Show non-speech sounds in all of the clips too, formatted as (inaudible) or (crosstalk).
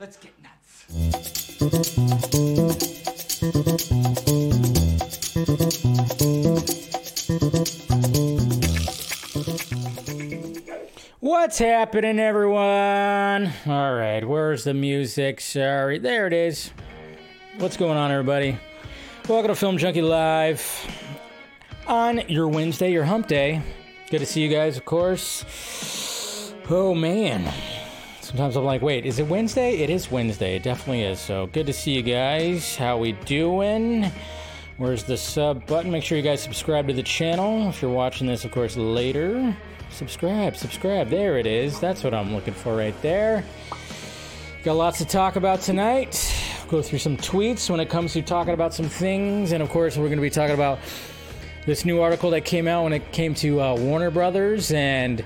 Let's get nuts. What's happening, everyone? All right, where's the music? Sorry, there it is. What's going on, everybody? Welcome to Film Junkee Live on your Wednesday, your hump day. Good to see you guys, of course. Oh, man. Sometimes I'm like, wait, is it Wednesday? It is Wednesday. It definitely is. So good to see you guys. How we doing? Where's the sub button? Make sure you guys subscribe to the channel. If you're watching this, of course, later. Subscribe, subscribe. There it is. That's what I'm looking for right there. Got lots to talk about tonight. Go through some tweets when it comes to talking about some things. And of course, we're going to be talking about this new article that came out when it came to uh, Warner Brothers and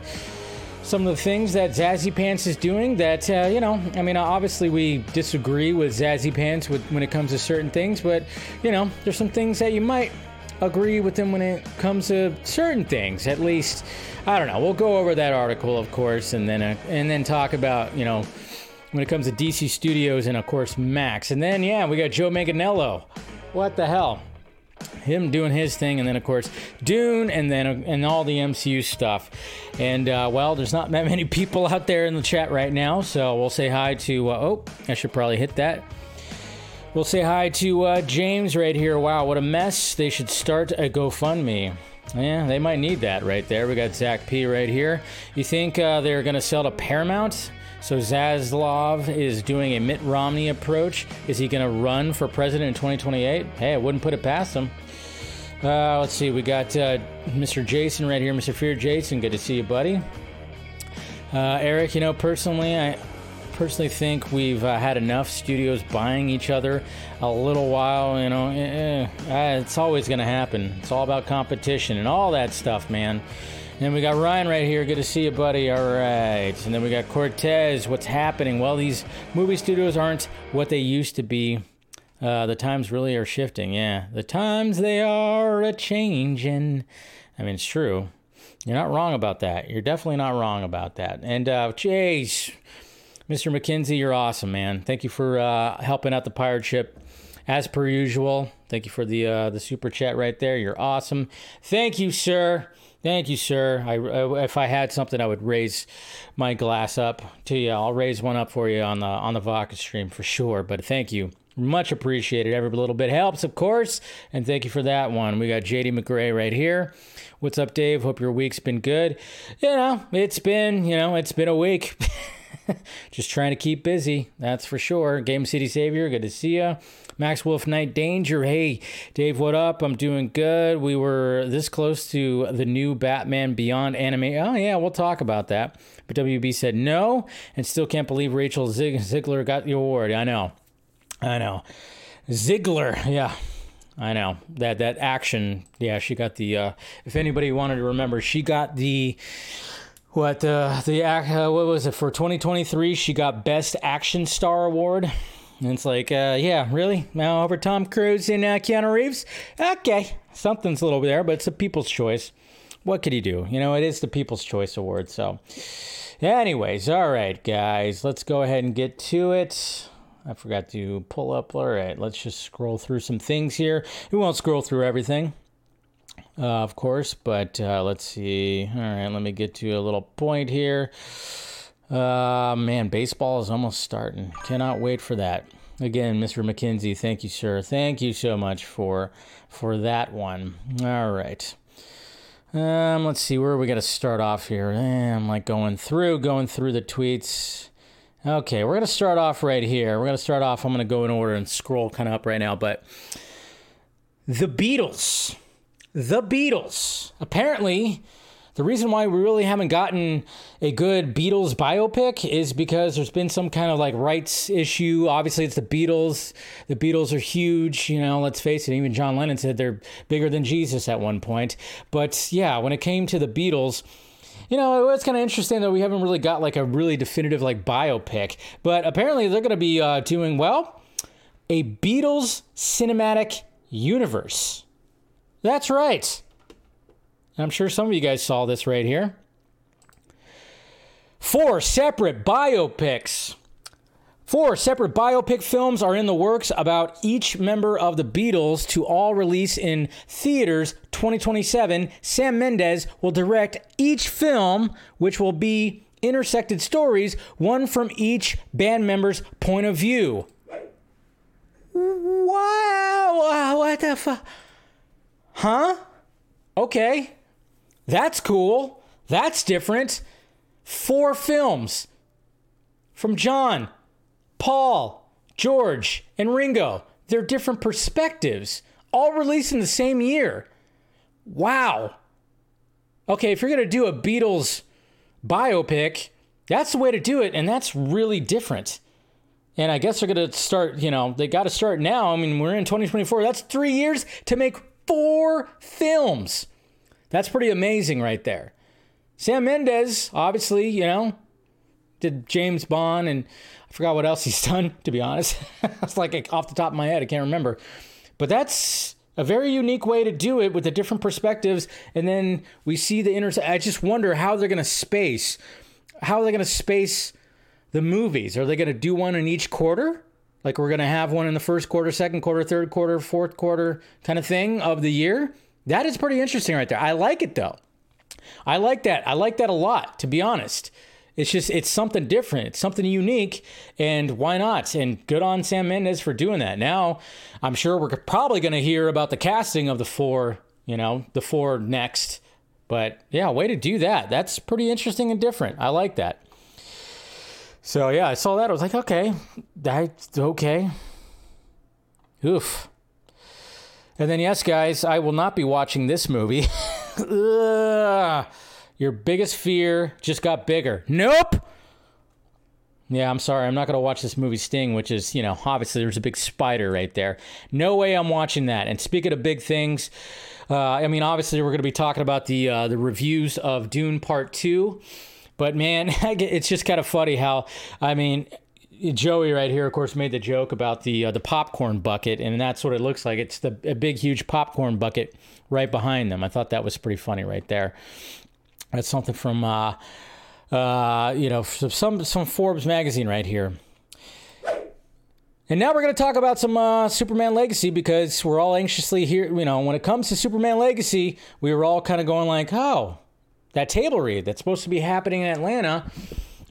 some of the things that Zazzy Pants is doing that, uh, you know, I mean, obviously we disagree with Zazzy Pants with, when it comes to certain things, but, you know, there's some things that you might agree with them when it comes to certain things. At least, I don't know. We'll go over that article, of course, and then uh, and then talk about, you know, when it comes to DC Studios and of course Max. And then yeah, we got Joe Manganiello. What the hell? Him doing his thing, and then of course Dune, and then uh, and all the MCU stuff. And uh, well, there's not that many people (laughs) out there in the chat right now, so we'll say hi to. Uh, oh, I should probably hit that. We'll say hi to uh, James right here. Wow, what a mess! They should start a GoFundMe. Yeah, they might need that right there. We got Zach P right here. You think uh, they're to sell to Paramount? So Zaslav is doing a Mitt Romney approach. Is he going to run for president in 2028? Hey, I wouldn't put it past him. Uh, let's see. We got uh, Mr. Jason right here. Mr. Fear Jason, good to see you, buddy. Uh, Eric, you know, personally, I personally think we've uh, had enough studios buying each other a little while. You know, eh, eh, it's always going to happen. It's all about competition and all that stuff, man. And then we got Ryan right here. Good to see you, buddy. All right. And then we got Cortez. What's happening? Well, these movie studios aren't what they used to be. Uh, the times really are shifting. Yeah, the times they are a changing. I mean, it's true. You're not wrong about that. You're definitely not wrong about that. And uh, Mr. McKenzie, you're awesome, man. Thank you for uh, helping out the pirate ship as per usual. Thank you for the uh, the super chat right there. You're awesome. Thank you, sir. Thank you, sir. I, I, if I had something, I would raise my glass up to you. I'll raise one up for you on the on the vodka stream for sure. But thank you, much appreciated. Every little bit helps, of course. And thank you for that one. We got JD McRae right here. What's up, Dave? Hope your week's been good. You know, it's been you know it's been a week. (laughs) Just trying to keep busy, that's for sure. Game City Savior, good to see you. Max Wolf Night Danger. Hey, Dave, what up? I'm doing good. We were this close to the new Batman Beyond anime. Oh, yeah, we'll talk about that. But WB said no, and still can't believe Rachel Zegler got the award. I know. I know. Zegler, yeah. I know. That that action, yeah, she got the uh if anybody wanted to remember, she got the what uh the uh, what was it for 2023 she got best action star award and it's like, uh, yeah, really? Now over Tom Cruise and uh, Keanu Reeves? Okay, something's a little there, but it's a people's choice. What could he do? You know, it is the People's Choice Award. So, anyways, all right, guys, let's go ahead and get to it. I forgot to pull up. All right, let's just scroll through some things here. We won't scroll through everything, uh, of course, but uh, let's see. All right, let me get to a little point here. Uh, man, baseball is almost starting. Cannot wait for that. Again, Mr. McKenzie, thank you, sir. Thank you so much for for that one. All right. Um, let's see where we got to start off here. Eh, I'm like going through, going through the tweets. Okay, we're gonna start off right here. We're gonna start off. I'm gonna go in order and scroll kind of up right now, but the Beatles, the Beatles. Apparently, the reason why we really haven't gotten a good Beatles biopic is because there's been some kind of like rights issue. Obviously, it's the Beatles. The Beatles are huge. You know, let's face it. Even John Lennon said they're bigger than Jesus at one point. But yeah, when it came to the Beatles, you know, it's kind of interesting that we haven't really got like a really definitive like biopic. But apparently, they're going to be uh, doing well a Beatles cinematic universe. That's right. I'm sure some of you guys saw this right here. Four separate biopics Four separate biopic films are in the works about each member of the Beatles to all release in theaters 2027. Sam Mendes will direct each film, which will be intersected stories, one from each band member's point of view. Wow, what the fuck? Huh? Okay. That's cool. That's different. Four films from John, Paul, George, and Ringo. They're different perspectives, all released in the same year. Wow. Okay, if you're going to do a Beatles biopic, that's the way to do it, and that's really different. And I guess they're going to start, you know, they got to start now. I mean, we're in 2024. That's three years to make four films. That's pretty amazing right there. Sam Mendes, obviously, you know, did James Bond and forgot what else he's (laughs) done, to be honest. (laughs) it's like off the top of my head, I can't remember. But that's a very unique way to do it with the different perspectives. And then we see the inter. I just wonder how they're going to space. How are they going to space the movies? Are they going to do one in each quarter? Like we're going to have one in the first quarter, second quarter, third quarter, fourth quarter kind of thing of the year? That is pretty interesting right there. I like it though. I like that. I like that a lot, to be honest. It's just it's something different. It's something unique, and why not? And good on Sam Mendes for doing that. Now, I'm sure we're probably going to hear about the casting of the four. You know, the four next. But yeah, way to do that. That's pretty interesting and different. I like that. So yeah, I saw that. I was like, okay, that's okay. Oof. And then yes, guys, I will not be watching this movie. (laughs) Your biggest fear just got bigger. Nope. Yeah, I'm sorry. I'm not going to watch this movie Sting, which is, you know, obviously there's a big spider right there. No way I'm watching that. And speaking of big things, uh, I mean, obviously we're going to be talking about the uh, the reviews of Dune Part Two. But man, (laughs) it's just kind of funny how I mean. Joey right here, of course, made the joke about the uh, the popcorn bucket, and that's what it looks like. It's the a big, huge popcorn bucket right behind them. I thought that was pretty funny right there. That's something from uh, uh, you know some some Forbes magazine right here. And now we're going to talk about some uh, Superman Legacy because we're all anxiously here. You know, when it comes to Superman Legacy, we were all kind of going like, "Oh, that table read that's supposed to be happening in Atlanta.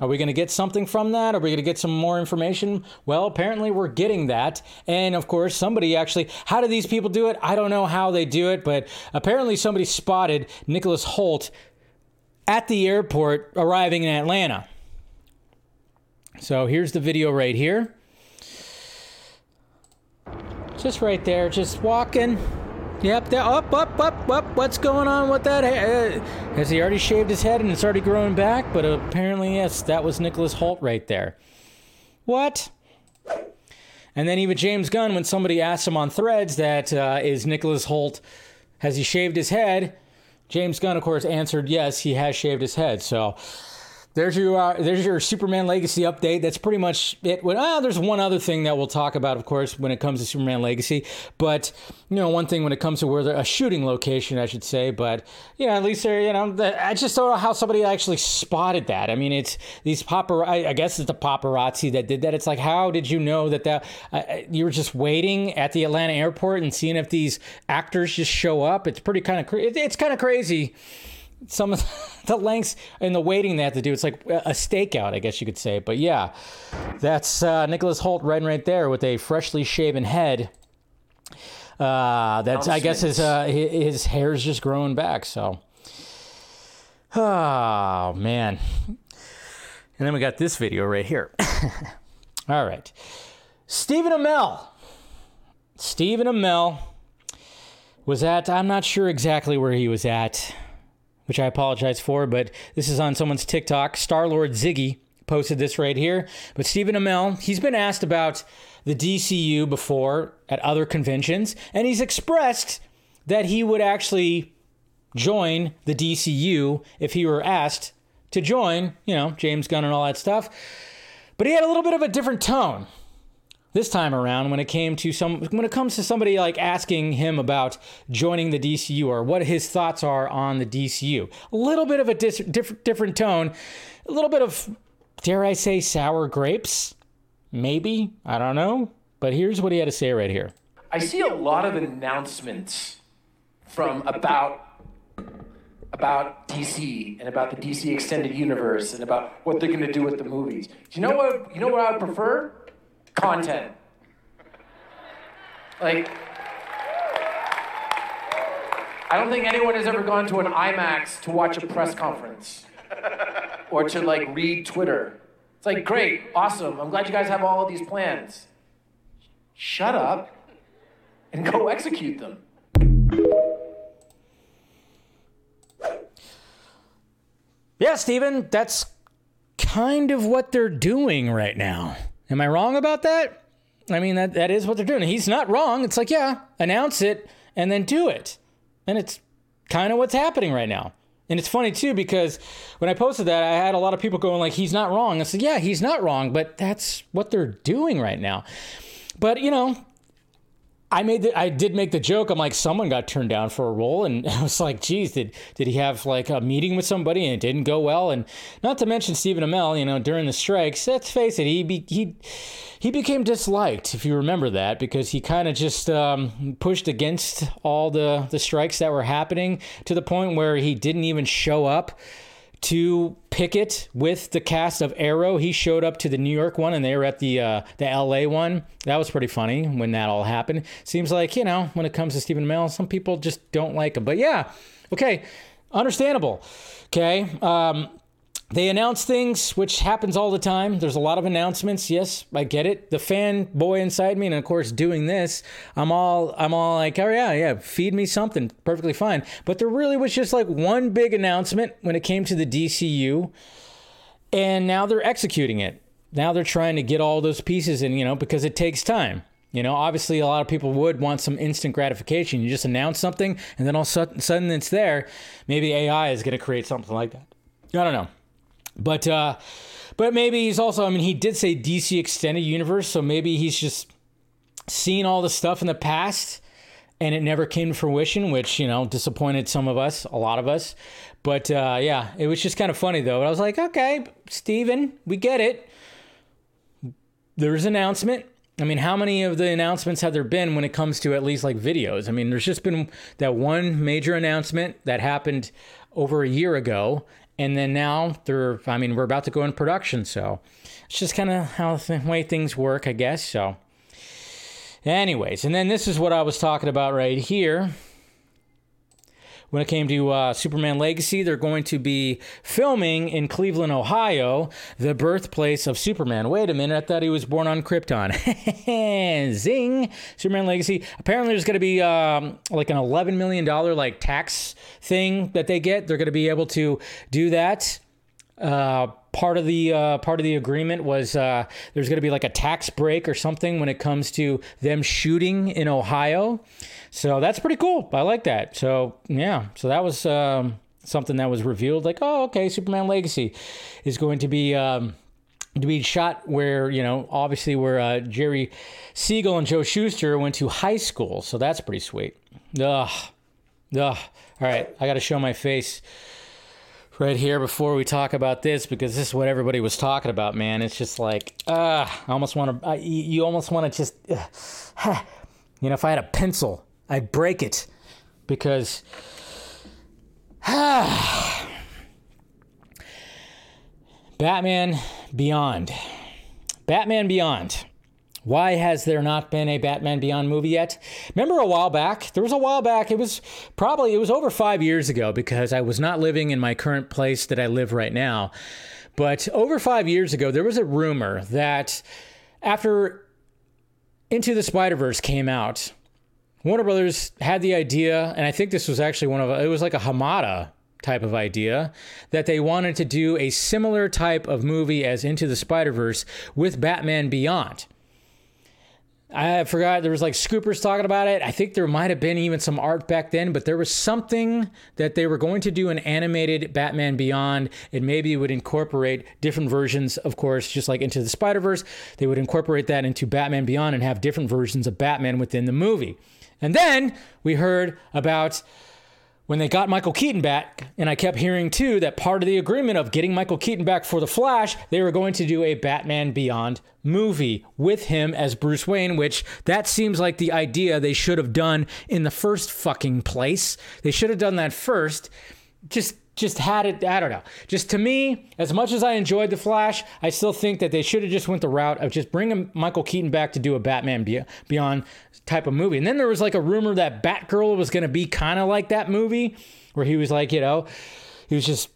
Are we going to get something from that? Are we going to get some more information? Well, apparently we're getting that. And of course, somebody actually, how do these people do it? I don't know how they do it, but apparently somebody spotted Nicholas Hoult at the airport arriving in Atlanta. So here's the video right here. Just right there, just walking Yep, there, up, up, up, up. What's going on with that? Uh, has he already shaved his head and it's already growing back? But apparently, yes, that was Nicholas Hoult right there. What? And then even James Gunn, when somebody asked him on threads that uh, is Nicholas Hoult, has he shaved his head? James Gunn, of course, answered yes, he has shaved his head. So there's your uh, there's your Superman Legacy update. That's pretty much it. Well, ah, there's one other thing that we'll talk about, of course, when it comes to Superman Legacy. But you know, one thing when it comes to where a shooting location, I should say. But know, at least there, you know, I just don't know how somebody actually spotted that. I mean, it's these paparazzi. I guess it's the paparazzi that did that. It's like, how did you know that that uh, you were just waiting at the Atlanta airport and seeing if these actors just show up? It's pretty kind of cra- it's kind of crazy some of (laughs) the lengths and the waiting they have to do. It's like a stakeout, I guess you could say. But yeah, that's uh, Nicholas Hoult right right there with a freshly shaven head. Uh, that's I guess his uh, his hair's just growing back. So, oh man. And then we got this video right here. (laughs) All right, Stephen Amell. Stephen Amell was at. I'm not sure exactly where he was at which I apologize for, but this is on someone's TikTok. Star Lord Ziggy posted this right here. But Stephen Amell, he's been asked about the DCU before at other conventions, and he's expressed that he would actually join the DCU if he were asked to join, you know, James Gunn and all that stuff. But he had a little bit of a different tone this time around when it came to some when it comes to somebody like asking him about joining the DCU or what his thoughts are on the DCU. A little bit of a dis- different different tone, a little bit of dare I say sour grapes. Maybe. I don't know. But here's what he had to say right here. I see a lot of announcements from about about DC and about the DC extended universe and about what they're going to do with the movies. Do you know what you know what I would prefer? Content. Like I don't think anyone has ever gone to an IMAX to watch a press conference or to like read Twitter. It's like, great, awesome. I'm glad you guys have all of these plans. Shut up and go (laughs) execute them. Yeah, Stephen, that's kind of what they're doing right now. Am I wrong about that? I mean, that, that is what they're doing. He's not wrong. It's like, yeah, announce it and then do it. And it's kind of what's happening right now. And it's funny too because when I posted that, I had a lot of people going like, "He's not wrong." I said, "Yeah, he's not wrong, but that's what they're doing right now." But you know, I made the, I did make the joke. I'm like, someone got turned down for a role, and (laughs) I was like, geez, did did he have like a meeting with somebody and it didn't go well? And not to mention Stephen Amell, you know, during the strikes. Let's face it, he be, he he became disliked, if you remember that, because he kind of just um, pushed against all the the strikes that were happening to the point where he didn't even show up to picket with the cast of Arrow. He showed up to the New York one, and they were at the uh, the L.A. one. That was pretty funny when that all happened. Seems like you know when it comes to Stephen Amell, some people just don't like him. But yeah, okay, understandable. Okay, um, they announce things, which happens all the time. There's a lot of announcements. Yes, I get it. The fanboy inside me, and of course, doing this, I'm all, I'm all like, oh yeah, yeah, feed me something, perfectly fine. But there really was just like one big announcement when it came to the DCU, and now they're executing it. Now they're trying to get all those pieces in, you know, because it takes time. You know, obviously, a lot of people would want some instant gratification. You just announce something, and then all of a sudden it's there. Maybe AI is going to create something like that. I don't know. But uh, but maybe he's also. I mean, he did say DC Extended Universe, so maybe he's just seen all the stuff in the past and it never came to fruition, which you know disappointed some of us, a lot of us. But uh, yeah, it was just kind of funny though. I was like, okay, Stephen, we get it. There's an announcement. I mean, how many of the announcements have there been when it comes to at least like videos? I mean, there's just been that one major announcement that happened over a year ago, and then now they're i mean we're about to go in production so it's just kind of how the way things work i guess so. Anyways and then this is what i was talking about right here when it came to uh, Superman Legacy, they're going to be filming in Cleveland, Ohio, the birthplace of Superman. Wait a minute, I thought he was born on Krypton. (laughs) Zing! Superman Legacy. Apparently, there's going to be um, like an $11 million like tax thing that they get. They're going to be able to do that. Uh, part of the uh, part of the agreement was uh, there's going to be like a tax break or something when it comes to them shooting in Ohio. So that's pretty cool. I like that. So yeah, so that was um, something that was revealed. Like, oh, okay, Superman Legacy is going to be. Um, to be shot where you know obviously where uh, Jerry Siegel and Joe Shuster went to high school, so that's pretty sweet. Ugh, ugh. All right, I got to show my face right here before we talk about this because this is what everybody was talking about, man. It's just like, uh, I almost want to. You almost want to just, uh, (sighs) you know, if I had a pencil I'd break it because (sighs) Batman Beyond. Batman Beyond. Why has there not been a Batman Beyond movie yet? Remember a while back? There was a while back. It was probably it was over 5 years ago because I was not living in my current place that I live right now. But over 5 years ago there was a rumor that after Into the Spider-Verse came out, Warner Brothers had the idea, and I think this was actually one of it was like a Hamada type of idea that they wanted to do a similar type of movie as Into the Spider Verse with Batman Beyond. I forgot there was like scoopers talking about it. I think there might have been even some art back then, but there was something that they were going to do an animated Batman Beyond, and maybe it would incorporate different versions, of course, just like Into the Spider Verse. They would incorporate that into Batman Beyond and have different versions of Batman within the movie. And then we heard about when they got Michael Keaton back, and I kept hearing too that part of the agreement of getting Michael Keaton back for The Flash, they were going to do a Batman Beyond movie with him as Bruce Wayne, which that seems like the idea they should have done in the first fucking place. They should have done that first. Just just had it i don't know. Just to me as much as i enjoyed the flash i still think that they should have just went the route of just bringing michael keaton back to do a batman beyond type of movie. And then there was like a rumor that batgirl was going to be kind of like that movie where he was like you know he was just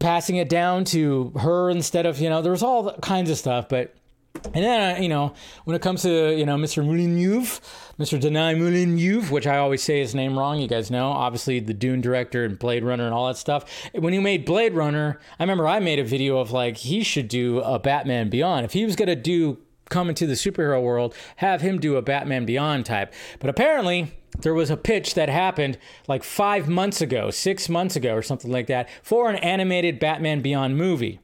passing it down to her instead of you know there was all kinds of stuff but and then, uh, you know, when it comes to, you know, Mr. Villeneuve, Mr. Denis Villeneuve, which I always say his name wrong, you guys know, obviously the Dune director and Blade Runner and all that stuff. When he made Blade Runner, I remember I made a video of like, he should do a Batman Beyond. If he was going to do come into the superhero world, have him do a Batman Beyond type. But apparently, there was a pitch that happened like five months ago, six months ago, or something like that, for an animated Batman Beyond movie.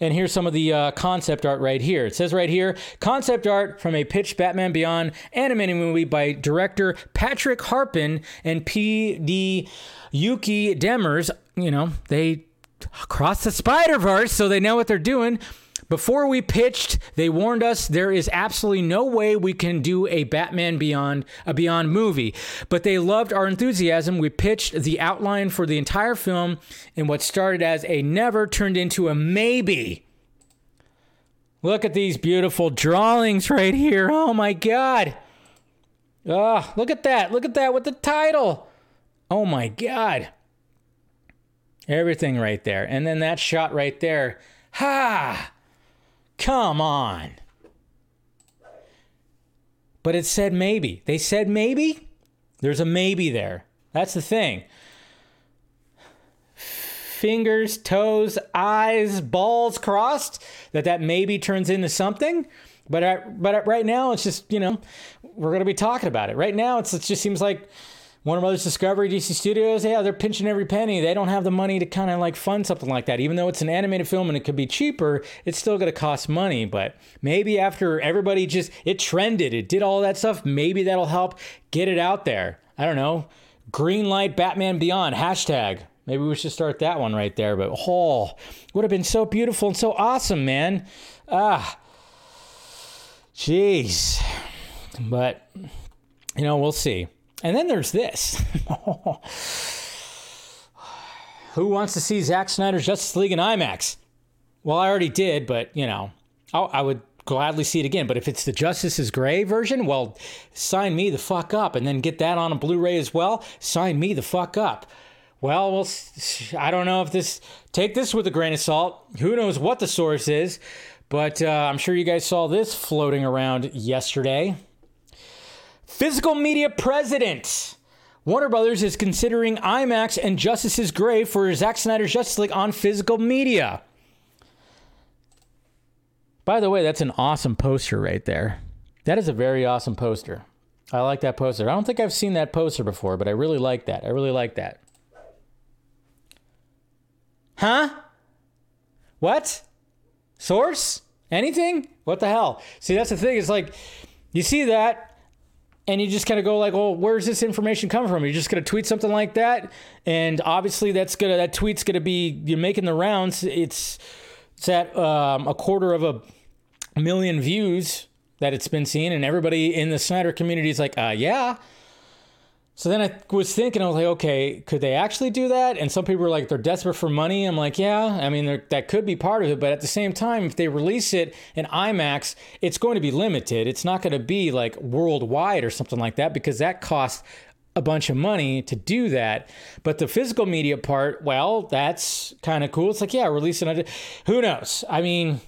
And here's some of the uh, concept art right here. It says right here concept art from a pitched Batman Beyond animated movie by director Patrick Harpin and P.D. Yuki Demers. You know, they crossed the Spider Verse, so they know what they're doing. Before we pitched, they warned us there is absolutely no way we can do a Batman Beyond a Beyond movie. But they loved our enthusiasm. We pitched the outline for the entire film, and what started as a never turned into a maybe. Look at these beautiful drawings right here. Oh my god. Oh, look at that. Look at that with the title. Oh my god. Everything right there. And then that shot right there. Ha! Come on. But it said maybe. They said maybe? There's a maybe there. That's the thing. Fingers, toes, eyes, balls crossed that that maybe turns into something. But I, but right now it's just, you know, we're going to be talking about it. Right now it's it just seems like Warner Brothers Discovery, DC Studios, yeah, they're pinching every penny. They don't have the money to kind of like fund something like that. Even though it's an animated film and it could be cheaper, it's still going to cost money. But maybe after everybody just, it trended, it did all that stuff, maybe that'll help get it out there. I don't know. Green light Batman Beyond, hashtag. Maybe we should start that one right there. But oh, would have been so beautiful and so awesome, man. Ah, jeez. But, you know, we'll see. And then there's this. (laughs) Who wants to see Zack Snyder's Justice League in IMAX? Well, I already did, but you know, I would gladly see it again. But if it's the Justice is Gray version, well, sign me the fuck up, and then get that on a Blu-ray as well. Sign me the fuck up. Well, well, I don't know if this. Take this with a grain of salt. Who knows what the source is, but uh, I'm sure you guys saw this floating around yesterday. Physical media president. Warner Brothers is considering IMAX and Justice's Gray for Zack Snyder's Justice League on physical media. By the way, that's an awesome poster right there. That is a very awesome poster. I like that poster. I don't think I've seen that poster before, but I really like that. I really like that. Huh? What? Source? Anything? What the hell? See, that's the thing. It's like you see that and you just kind of go like, well, where's this information coming from? You're just gonna tweet something like that, and obviously that's gonna that tweet's gonna be you're making the rounds. It's it's at um, a quarter of a million views that it's been seen, and everybody in the Snyder community is like, uh, yeah. So then I was thinking, I was like, okay, could they actually do that? And some people were like, they're desperate for money. I'm like, yeah, I mean, that could be part of it. But at the same time, if they release it in IMAX, it's going to be limited. It's not going to be like worldwide or something like that because that costs a bunch of money to do that. But the physical media part, well, that's kind of cool. It's like, yeah, release it. Who knows? I mean,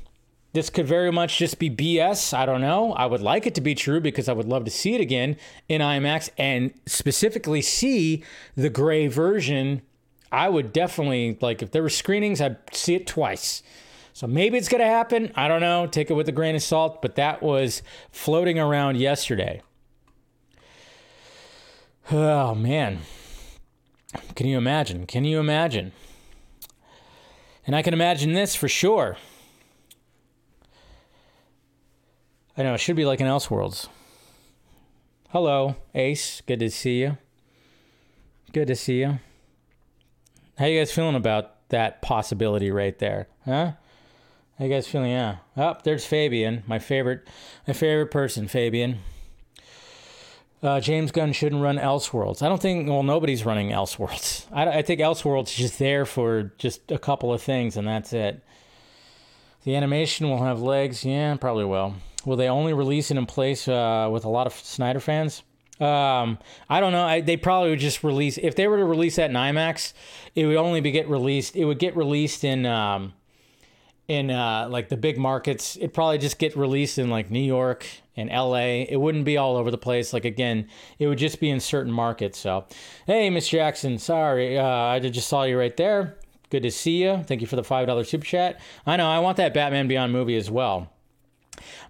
this could very much just be BS. I don't know. I would like it to be true because I would love to see it again in IMAX and specifically see the gray version. I would definitely, like, if there were screenings, I'd see it twice. So maybe it's going to happen. I don't know. Take it with a grain of salt, but that was floating around yesterday. Oh, man. Can you imagine? Can you imagine? And I can imagine this for sure. I know, it should be like an Elseworlds. Hello, Ace. Good to see you. Good to see you. How you guys feeling about that possibility right there? Huh? How you guys feeling? Yeah. Oh, there's Fabian, my favorite, my favorite person, Fabian. Uh, James Gunn shouldn't run Elseworlds. I don't think. Well, nobody's running Elseworlds. (laughs) I, I think Elseworlds is just there for just a couple of things, and that's it. The animation will have legs. Yeah, probably will. Will they only release it in place uh, with a lot of Snyder fans? Um, I don't know. I, they probably would just release if they were to release that in IMAX, it would only be get released. It would get released in um, in uh, like the big markets. It'd probably just get released in like New York and LA. It wouldn't be all over the place. Like again, it would just be in certain markets. So, hey, Miss Jackson, sorry, uh, I just saw you right there. Good to see you. Thank you for the five dollar super chat. I know I want that Batman Beyond movie as well.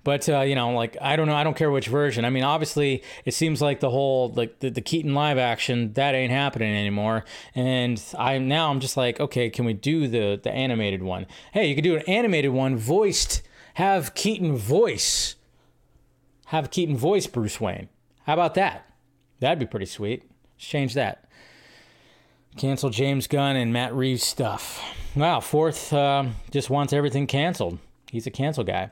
But uh, you know, like I don't know, I don't care which version. I mean, obviously, it seems like the whole like the, the Keaton live action that ain't happening anymore. And I now I'm just like, okay, can we do the the animated one? Hey, you could do an animated one voiced. Have Keaton voice. Have Keaton voice Bruce Wayne. How about that? That'd be pretty sweet. Let's change that. Cancel James Gunn and Matt Reeves stuff. Wow, fourth uh, just wants everything canceled. He's a cancel guy.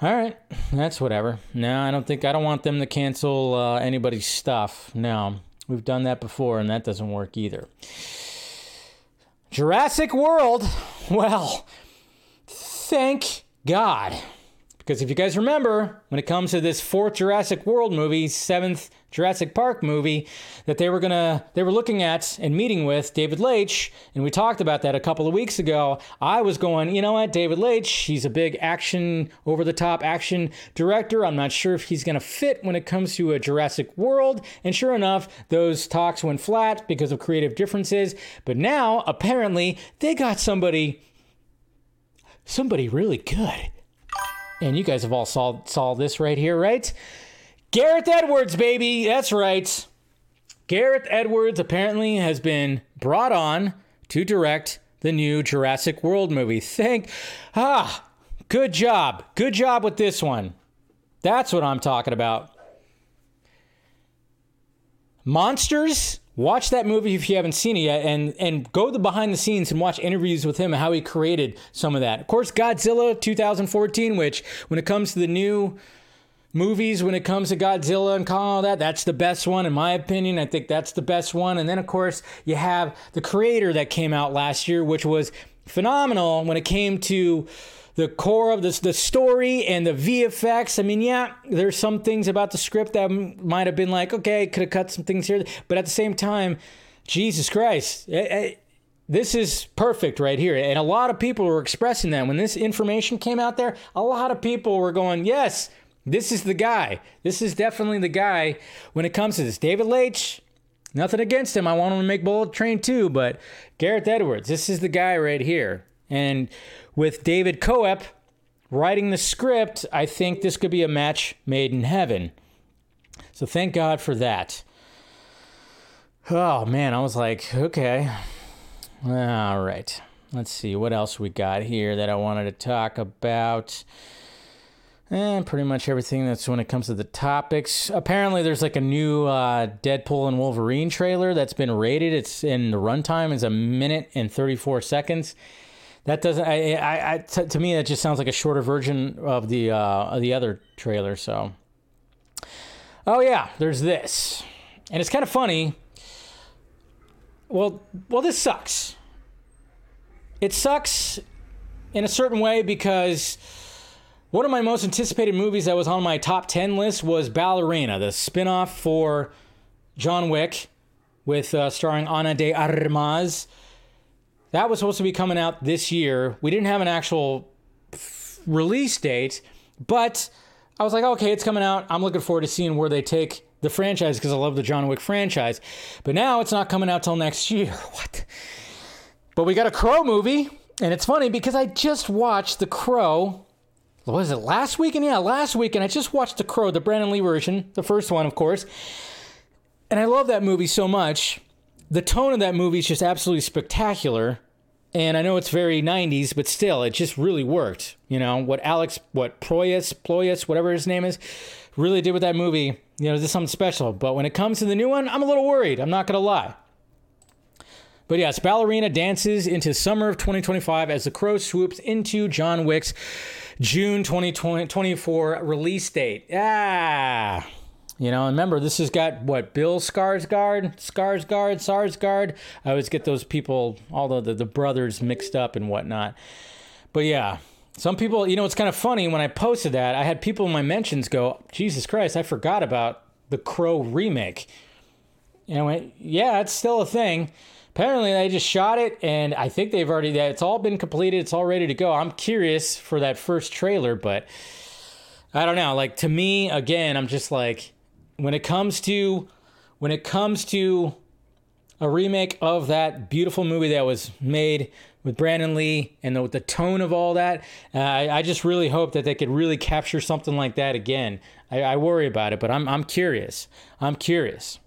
All right, that's whatever. No, I don't think I don't want them to cancel uh, anybody's stuff. No, we've done that before, and that doesn't work either. Jurassic World. (laughs) Well, thank God. Because if you guys remember, when it comes to this fourth Jurassic World movie, seventh Jurassic Park movie, that they were gonna they were looking at and meeting with David Leitch, and we talked about that a couple of weeks ago. I was going, you know what, David Leitch, he's a big action, over the top action director. I'm not sure if he's gonna fit when it comes to a Jurassic World. And sure enough, those talks went flat because of creative differences. But now apparently they got somebody somebody really good and you guys have all saw saw this right here, right? Gareth Edwards, baby. That's right. Gareth Edwards apparently has been brought on to direct the new Jurassic World movie. Thank ah, good job. Good job with this one. That's what I'm talking about. Monsters Watch that movie if you haven't seen it yet, and and go the behind the scenes and watch interviews with him and how he created some of that. Of course, Godzilla 2014, which when it comes to the new movies, when it comes to Godzilla and all that, that's the best one in my opinion. I think that's the best one. And then of course you have the creator that came out last year, which was phenomenal when it came to the core of this the story and the VFX. I mean, yeah, there's some things about the script that might have been like, okay, could have cut some things here, but at the same time, Jesus Christ. It, it, this is perfect right here. And a lot of people were expressing that. When this information came out there, a lot of people were going, yes, this is the guy. This is definitely the guy when it comes to this. David Leitch, nothing against him. I want him to make Bullet Train too, but Gareth Edwards, this is the guy right here. And with David Koepp writing the script, I think this could be a match made in heaven. So thank God for that. Oh man, I was like, okay. All right. Let's see what else we got here that I wanted to talk about. And pretty much everything that's when it comes to the topics. Apparently, there's like a new uh, Deadpool and Wolverine trailer that's been rated. It's in the runtime is a minute and 34 seconds that doesn't. I, I, I t- to me, that just sounds like a shorter version of the uh, of the other trailer. So, oh yeah, there's this, and it's kind of funny. Well, well, this sucks. It sucks in a certain way because one of my most anticipated movies that was on my top 10 list was Ballerina, the spin-off for John Wick with uh, starring Ana de Armas that was supposed to be coming out this year. We didn't have an actual release date, but I was like, okay, it's coming out. I'm looking forward to seeing where they take the franchise because I love the John Wick franchise. But now it's not coming out till next year. (laughs) What? But we got a Crow movie, and it's funny because I just watched The Crow. What Was it last weekend? Yeah, last weekend. I just watched The Crow, the Brandon Lee version, the first one, of course. And I love that movie so much the tone of that movie is just absolutely spectacular. And I know it's very 90s, but still, it just really worked. You know, what Alex, what Proyas, Ployas, whatever his name is, really did with that movie, you know, this something special. But when it comes to the new one, I'm a little worried. I'm not going to lie. But yes, Ballerina dances into summer of 2025 as The Crow swoops into John Wick's June 2024 release date. Ah. You know, and remember, this has got what Bill Skarsgård, Skarsgård, Sarsgaard. I always get those people, all the, the, the brothers mixed up and whatnot. But yeah, some people, you know, it's kind of funny when I posted that. I had people in my mentions go, "Jesus Christ, I forgot about the Crow remake." And I went, "Yeah, it's still a thing." Apparently, they just shot it, and I think they've already. that It's all been completed. It's all ready to go. I'm curious for that first trailer, but I don't know. Like to me, again, I'm just like when it comes to when it comes to a remake of that beautiful movie that was made with Brandon Lee and the, the tone of all that, uh, I, I, just really hope that they could really capture something like that again. I, I worry about it, but I'm, I'm curious. I'm curious.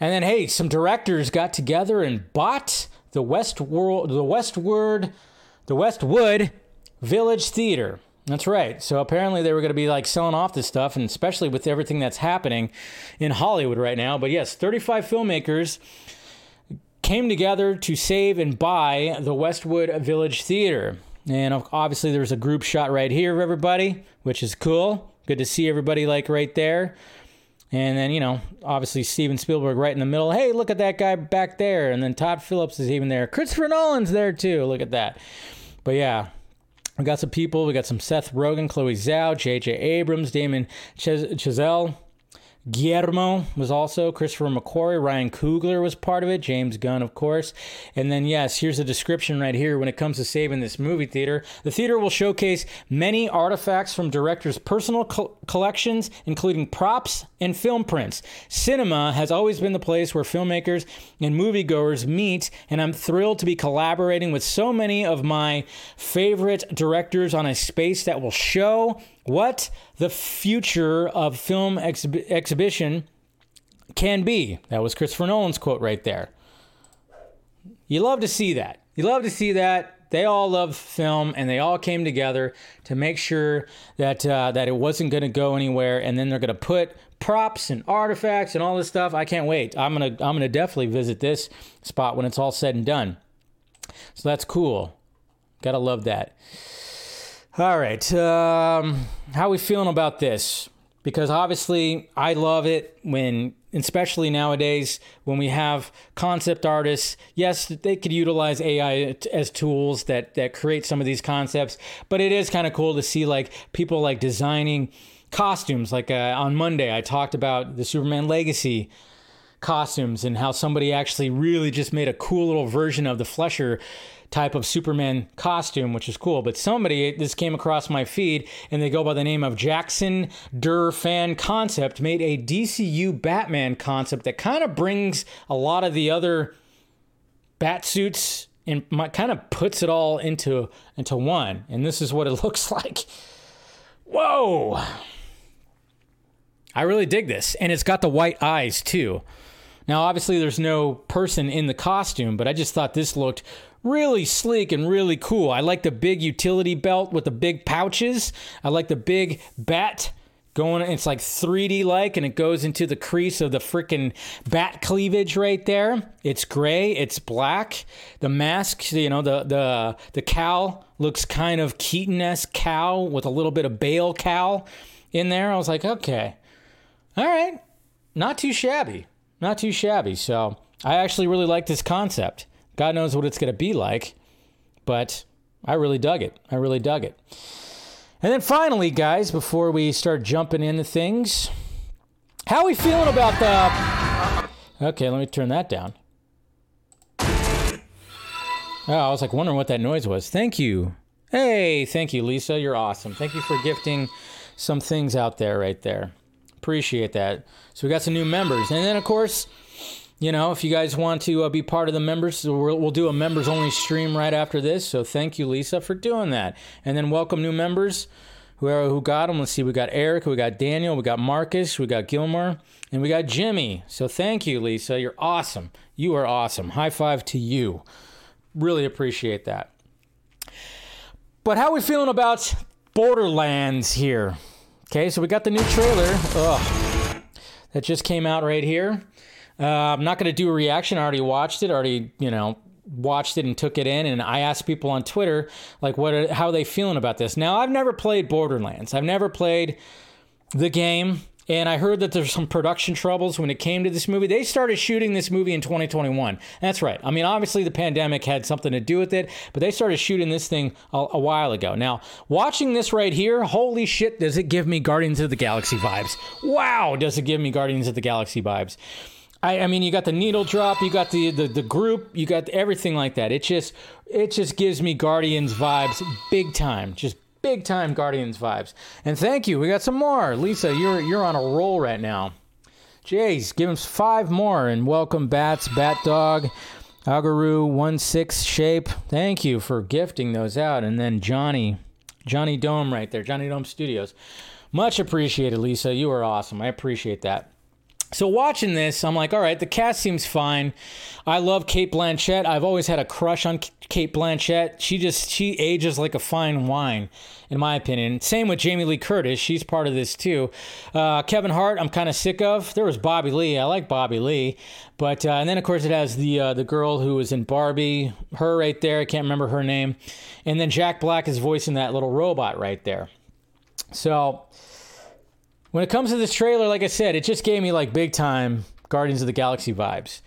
And then, hey, some directors got together and bought the West World, the Westward, the Westwood Village Theater. That's right. So apparently they were going to be like selling off this stuff, and especially with everything that's happening in Hollywood right now. But yes, 35 filmmakers came together to save and buy the Westwood Village Theater. And obviously there's a group shot right here of everybody, which is cool. Good to see everybody like right there. And then, you know, obviously Steven Spielberg right in the middle. Hey, look at that guy back there. And then Todd Phillips is even there. Christopher Nolan's there too. Look at that. But yeah, we got some people. We got some Seth Rogen, Chloe Zhao, J.J. Abrams, Damien Chazelle. Guillermo was also Christopher McQuarrie, Ryan Coogler was part of it, James Gunn, of course. And then, yes, here's a description right here when it comes to saving this movie theater. The theater will showcase many artifacts from directors' personal co- collections, including props and film prints. Cinema has always been the place where filmmakers and moviegoers meet, and I'm thrilled to be collaborating with so many of my favorite directors on a space that will show what the future of film exhibition can be. That was Christopher Nolan's quote right there. You love to see that. You love to see that. They all love film, and they all came together to make sure that uh, that it wasn't going to go anywhere. And then they're going to put props and artifacts and all this stuff. I can't wait. I'm gonna I'm gonna definitely visit this spot when it's all said and done. So that's cool. Gotta love that. All right. Um, how are we feeling about this? Because obviously, I love it when, especially nowadays, when we have concept artists. Yes, they could utilize AI as tools that that create some of these concepts, but it is kind of cool to see like people like designing costumes. Like uh, on Monday, I talked about the Superman Legacy costumes and how somebody actually really just made a cool little version of the Fleischer type of Superman costume, which is cool. But somebody, this came across my feed, and they go by the name of Jackson Dur Fan Concept, made a DCU Batman concept that kind of brings a lot of the other bat suits and kind of puts it all into into one. And this is what it (laughs) looks like. Whoa! I really dig this, and it's got the white eyes too. Now, obviously, there's no person in the costume, but I just thought this looked really sleek and really cool. I like the big utility belt with the big pouches. I like the big bat going it's like 3D like and it goes into the crease of the freaking bat cleavage right there. It's gray, it's black. The mask, you know, the the the cowl looks kind of Keaton-esque cowl with a little bit of Bale cowl in there. I was like, okay. All right. Not too shabby. Not too shabby. So, I actually really like this concept. God knows what it's going to be like, but I really dug it. I really dug it. And then finally, guys, before we start jumping into things, how are we feeling about the. Okay, let me turn that down. Oh, I was like wondering what that noise was. Thank you. Hey, thank you, Lisa. You're awesome. Thank you for gifting some things out there right there. Appreciate that. So we got some new members. And then, of course, you know, if you guys want to uh, be part of the members, we'll, we'll do a members only stream right after this. So thank you, Lisa, for doing that. And then welcome new members who, are, who got them. Let's see, we got Eric, we got Daniel, we got Marcus, we got Gilmore, and we got Jimmy. So thank you, Lisa. You're awesome. You are awesome. High five to you. Really appreciate that. But how are we feeling about Borderlands here? Okay, so we got the new trailer. Ugh. That just came out right here. Uh, I'm not going to do a reaction. I already watched it. Already, you know, watched it and took it in and I asked people on Twitter like what are, how are they feeling about this. Now, I've never played Borderlands. I've never played the game and I heard that there's some production troubles when it came to this movie. They started shooting this movie in 2021. That's right. I mean, obviously the pandemic had something to do with it, but they started shooting this thing a, a while ago. Now, watching this right here, holy shit, does it give me Guardians of the Galaxy vibes? Wow, does it give me Guardians of the Galaxy vibes? I, I, mean, you got the needle drop, you got the, the the group, you got everything like that. It just it just gives me Guardians vibes, big time, just big time Guardians vibes. And thank you. We got some more. Lisa, you're you're on a roll right now. Jays, give him five more and welcome Bats, Bat Dog, Agaru one six shape. Thank you for gifting those out. And then Johnny, Johnny Dome right there, Johnny Dome Studios. Much appreciated, Lisa. You are awesome. I appreciate that. So watching this, I'm like, all right, the cast seems fine. I love Cate Blanchett. I've always had a crush on Cate Blanchett. She just she ages like a fine wine, in my opinion. Same with Jamie Lee Curtis. She's part of this too. Uh, Kevin Hart, I'm kind of sick of. There was Bobby Lee. I like Bobby Lee, but uh, and then of course it has the uh, the girl who was in Barbie. Her right there. I can't remember her name. And then Jack Black is voicing that little robot right there. So when it comes to this trailer, like I said, it just gave me like big time Guardians of the Galaxy vibes.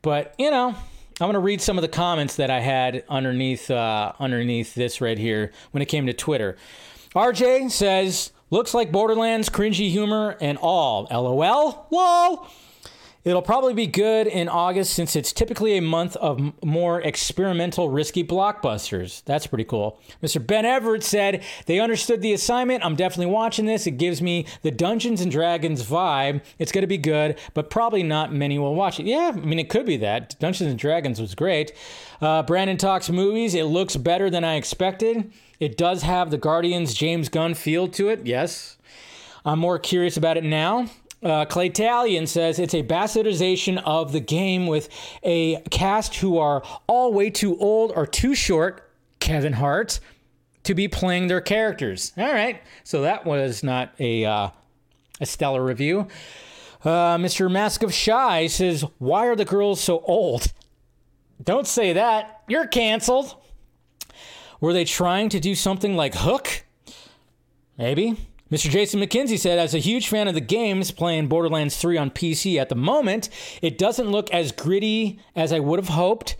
But you know, I'm gonna read some of the comments that I had underneath uh, underneath this right here when it came to Twitter. RJ says, "Looks like Borderlands cringy humor and all." LOL. Lol. It'll probably be good in August since it's typically a month of more experimental, risky blockbusters. That's pretty cool. Mr. Ben Everett said, They understood the assignment. I'm definitely watching this. It gives me the Dungeons and Dragons vibe. It's going to be good, but probably not many will watch it. Yeah, I mean, it could be that. Dungeons and Dragons was great. Uh, Brandon talks movies. It looks better than I expected. It does have the Guardians James Gunn feel to it. Yes. I'm more curious about it now. Uh, Clay Talion says it's a bastardization of the game with a cast who are all way too old or too short, Kevin Hart, to be playing their characters. All right, so that was not a uh, a stellar review. Uh, Mr. Mask of Shy says, "Why are the girls so old?" Don't say that. You're canceled. Were they trying to do something like Hook? Maybe. Mr. Jason McKenzie said, as a huge fan of the games playing Borderlands 3 on PC at the moment, it doesn't look as gritty as I would have hoped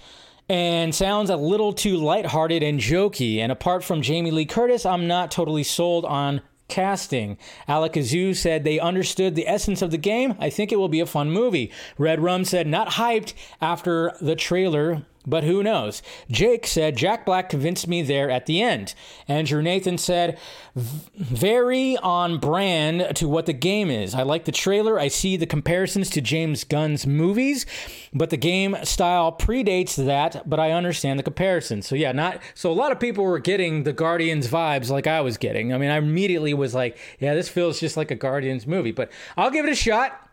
and sounds a little too lighthearted and jokey. And apart from Jamie Lee Curtis, I'm not totally sold on casting. Alec Azu said they understood the essence of the game. I think it will be a fun movie. Red Rum said, not hyped after the trailer but who knows? Jake said, Jack Black convinced me there at the end. Andrew Nathan said, very on brand to what the game is. I like the trailer. I see the comparisons to James Gunn's movies, but the game style predates that, but I understand the comparison. So, yeah, not so a lot of people were getting the Guardians vibes like I was getting. I mean, I immediately was like, yeah, this feels just like a Guardians movie, but I'll give it a shot.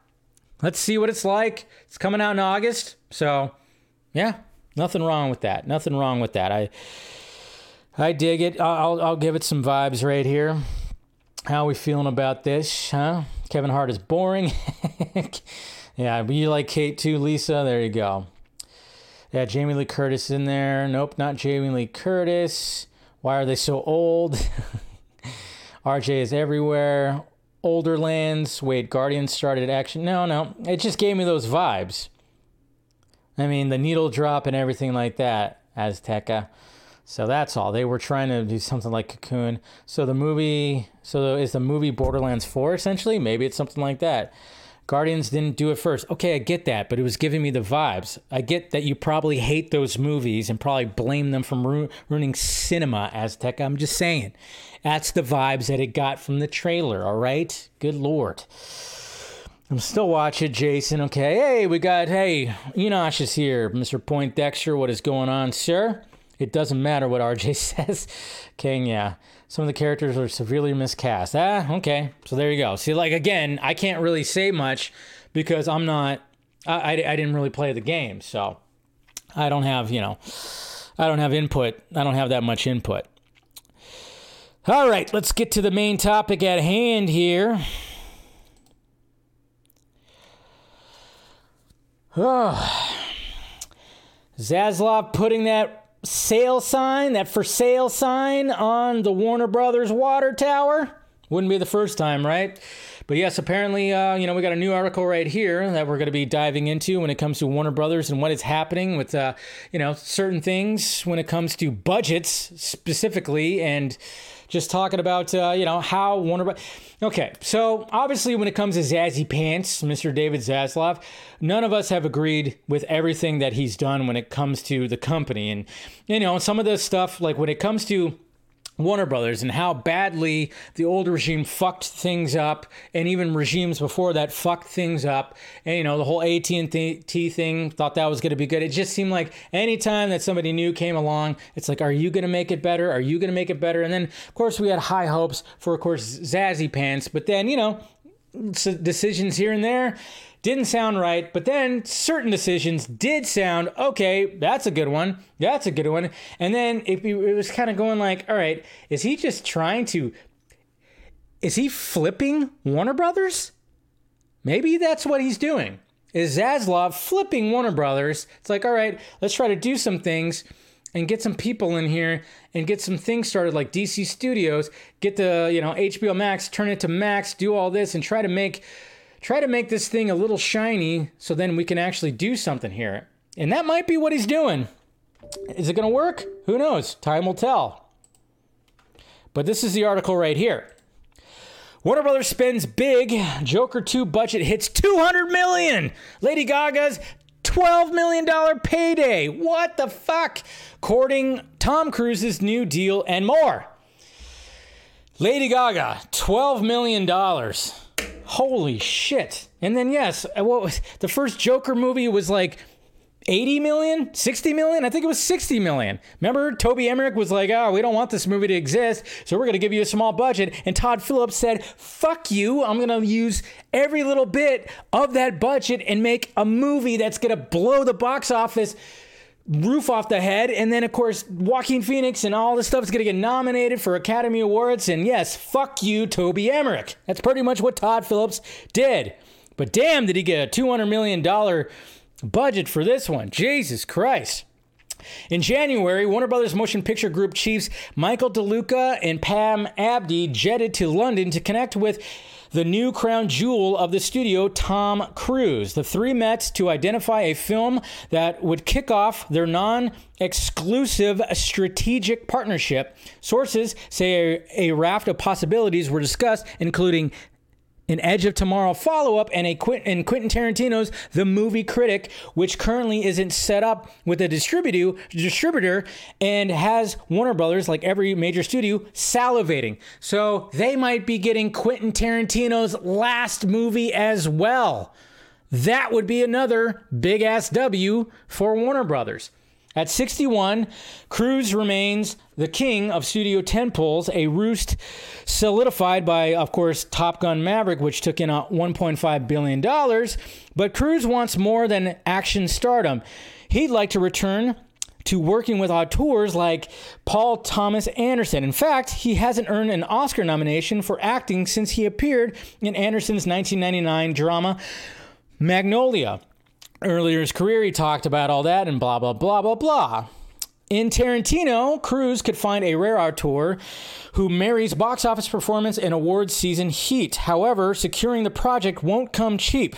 Let's see what it's like. It's coming out in August. So, yeah, Nothing wrong with that. Nothing wrong with that. I I dig it. I'll I'll give it some vibes right here. How we feeling about this, huh? Kevin Hart is boring. (laughs) yeah, but you like Cate too, Lisa. There you go. Yeah, Jamie Lee Curtis in there. Nope, not Jamie Lee Curtis. Why are they so old? (laughs) RJ is everywhere. Older lands. Wait, Guardians started action. No, no. It just gave me those vibes. I mean, the needle drop and everything like that, Azteca. So that's all. They were trying to do something like Cocoon. So the movie, so is the movie Borderlands 4 essentially? Maybe it's something like that. Guardians didn't do it first. Okay, I get that, but it was giving me the vibes. I get that you probably hate those movies and probably blame them from ru- ruining cinema, Azteca. I'm just saying. That's the vibes that it got from the trailer, all right? Good lord. I'm still watching Jason. Okay, hey, we got hey Enosh is here, Mr. Poindexter. What is going on, sir? It doesn't matter what RJ (laughs) says. King, yeah. Some of the characters are severely miscast. Ah, okay. So there you go. See, like again, I can't really say much because I'm not. I, I, I didn't really play the game, so I don't have you know, I don't have input. I don't have that much input. All right, let's get to the main topic at hand here. (sighs) Zaslav putting that sale sign, that for sale sign on the Warner Brothers water tower. Wouldn't be the first time, right? But yes, apparently, uh, you know, we got a new article right here that we're going to be diving into when it comes to Warner Brothers and what is happening with, uh, you know, certain things when it comes to budgets specifically and just talking about, uh, you know, how Warner. Okay, so obviously, when it comes to Zazzy Pants, Mr. David Zaslav, none of us have agreed with everything that he's done when it comes to the company. And, you know, some of the stuff, like when it comes to Warner Brothers and how badly the old regime fucked things up, and even regimes before that fucked things up. And you know the whole AT and T thing, thought that was going to be good. It just seemed like anytime that somebody new came along, it's like, are you going to make it better? Are you going to make it better? And then of course we had high hopes for, of course, Zazzy Pants, but then you know decisions here and there didn't sound right, but then certain decisions did sound okay. That's a good one. That's a good one. And then it, it was kind of going like, all right, is he just trying to? Is he flipping Warner Brothers? Maybe that's what he's doing. Is Zaslav flipping Warner Brothers? It's like, all right, let's try to do some things and get some people in here and get some things started like DC Studios, get the, you know, HBO Max, turn it to Max, do all this and try to make try to make this thing a little shiny so then we can actually do something here. And that might be what he's doing. Is it going to work? Who knows? Time will tell. But this is the article right here. Warner Brothers spends big. Joker 2 budget hits 200 million. Lady Gaga's 12 million dollar payday. What the fuck? Courting Tom Cruise's new deal and more. Lady Gaga, 12 million dollars. Holy shit. And then yes, uh, what was the first Joker movie was like 80 million, 60 million? I think it was 60 million. Remember, Toby Emmerich was like, oh, we don't want this movie to exist, so we're going to give you a small budget. And Todd Phillips said, fuck you, I'm going to use every little bit of that budget and make a movie that's going to blow the box office roof off the head. And then, of course, Joaquin Phoenix and all this stuff is going to get nominated for Academy Awards. And yes, fuck you, Toby Emmerich. That's pretty much what Todd Phillips did. But damn, did he get a $200 million budget for this one? Jesus Christ. In January, Warner Brothers Motion Picture Group chiefs Michael DeLuca and Pam Abdy jetted to London to connect with the new crown jewel of the studio, Tom Cruise. The three met to identify a film that would kick off their non exclusive strategic partnership. Sources say a, a raft of possibilities were discussed, including an Edge of Tomorrow follow up, and a Quint- and Quentin Tarantino's The Movie Critic, which currently isn't set up with a distributor, distributor and has Warner Brothers, like every major studio, salivating. So they might be getting Quentin Tarantino's last movie as well. That would be another big ass W for Warner Brothers. At 61, Cruise remains the king of studio tentpoles, a roost solidified by, of course, Top Gun Maverick, which took in uh, $1.5 billion. But Cruise wants more than action stardom. He'd like to return to working with auteurs like Paul Thomas Anderson. In fact, he hasn't earned an Oscar nomination for acting since he appeared in Anderson's 1999 drama Magnolia earlier in his career, he talked about all that and blah, blah, blah, blah, blah. In Tarantino, Cruise could find a rare auteur who marries box office performance and awards season heat. However, securing the project won't come cheap.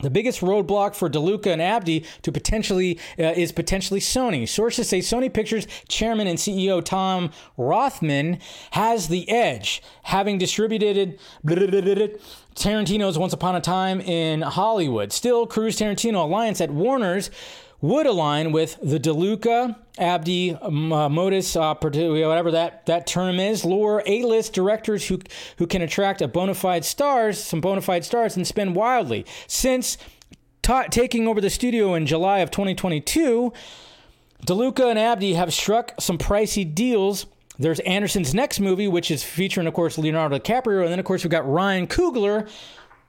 The biggest roadblock for DeLuca and Abdy to potentially uh, is potentially Sony. Sources say Sony Pictures chairman and CEO Tom Rothman has the edge, having distributed Tarantino's Once Upon a Time in Hollywood. Still, Cruise Tarantino alliance at Warner's would align with the DeLuca, Abdy, uh, modus operandi, whatever that, that term is, lure A-list directors who who can attract a bona fide stars, some bona fide stars, and spend wildly. Since ta- taking over the studio in July of 2022, DeLuca and Abdy have struck some pricey deals. There's Anderson's next movie, which is featuring, of course, Leonardo DiCaprio, and then, of course, we've got Ryan Coogler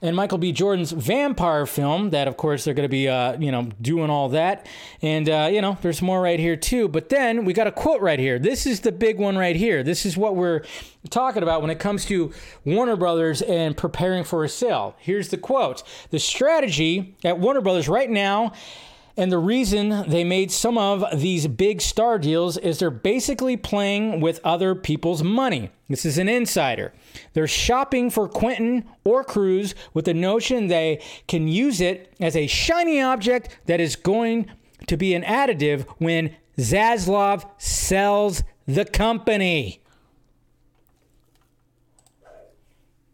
and Michael B. Jordan's vampire film. That, of course, they're going to be, uh, you know, doing all that. And, uh, you know, there's more right here, too. But then we got a quote right here. This is the big one right here. This is what we're talking about when it comes to Warner Brothers and preparing for a sale. Here's the quote The strategy at Warner Brothers right now and the reason they made some of these big star deals is they're basically playing with other people's money. This is an insider. They're shopping for Quentin or Cruise with the notion they can use it as a shiny object that is going to be an additive when Zaslav sells the company.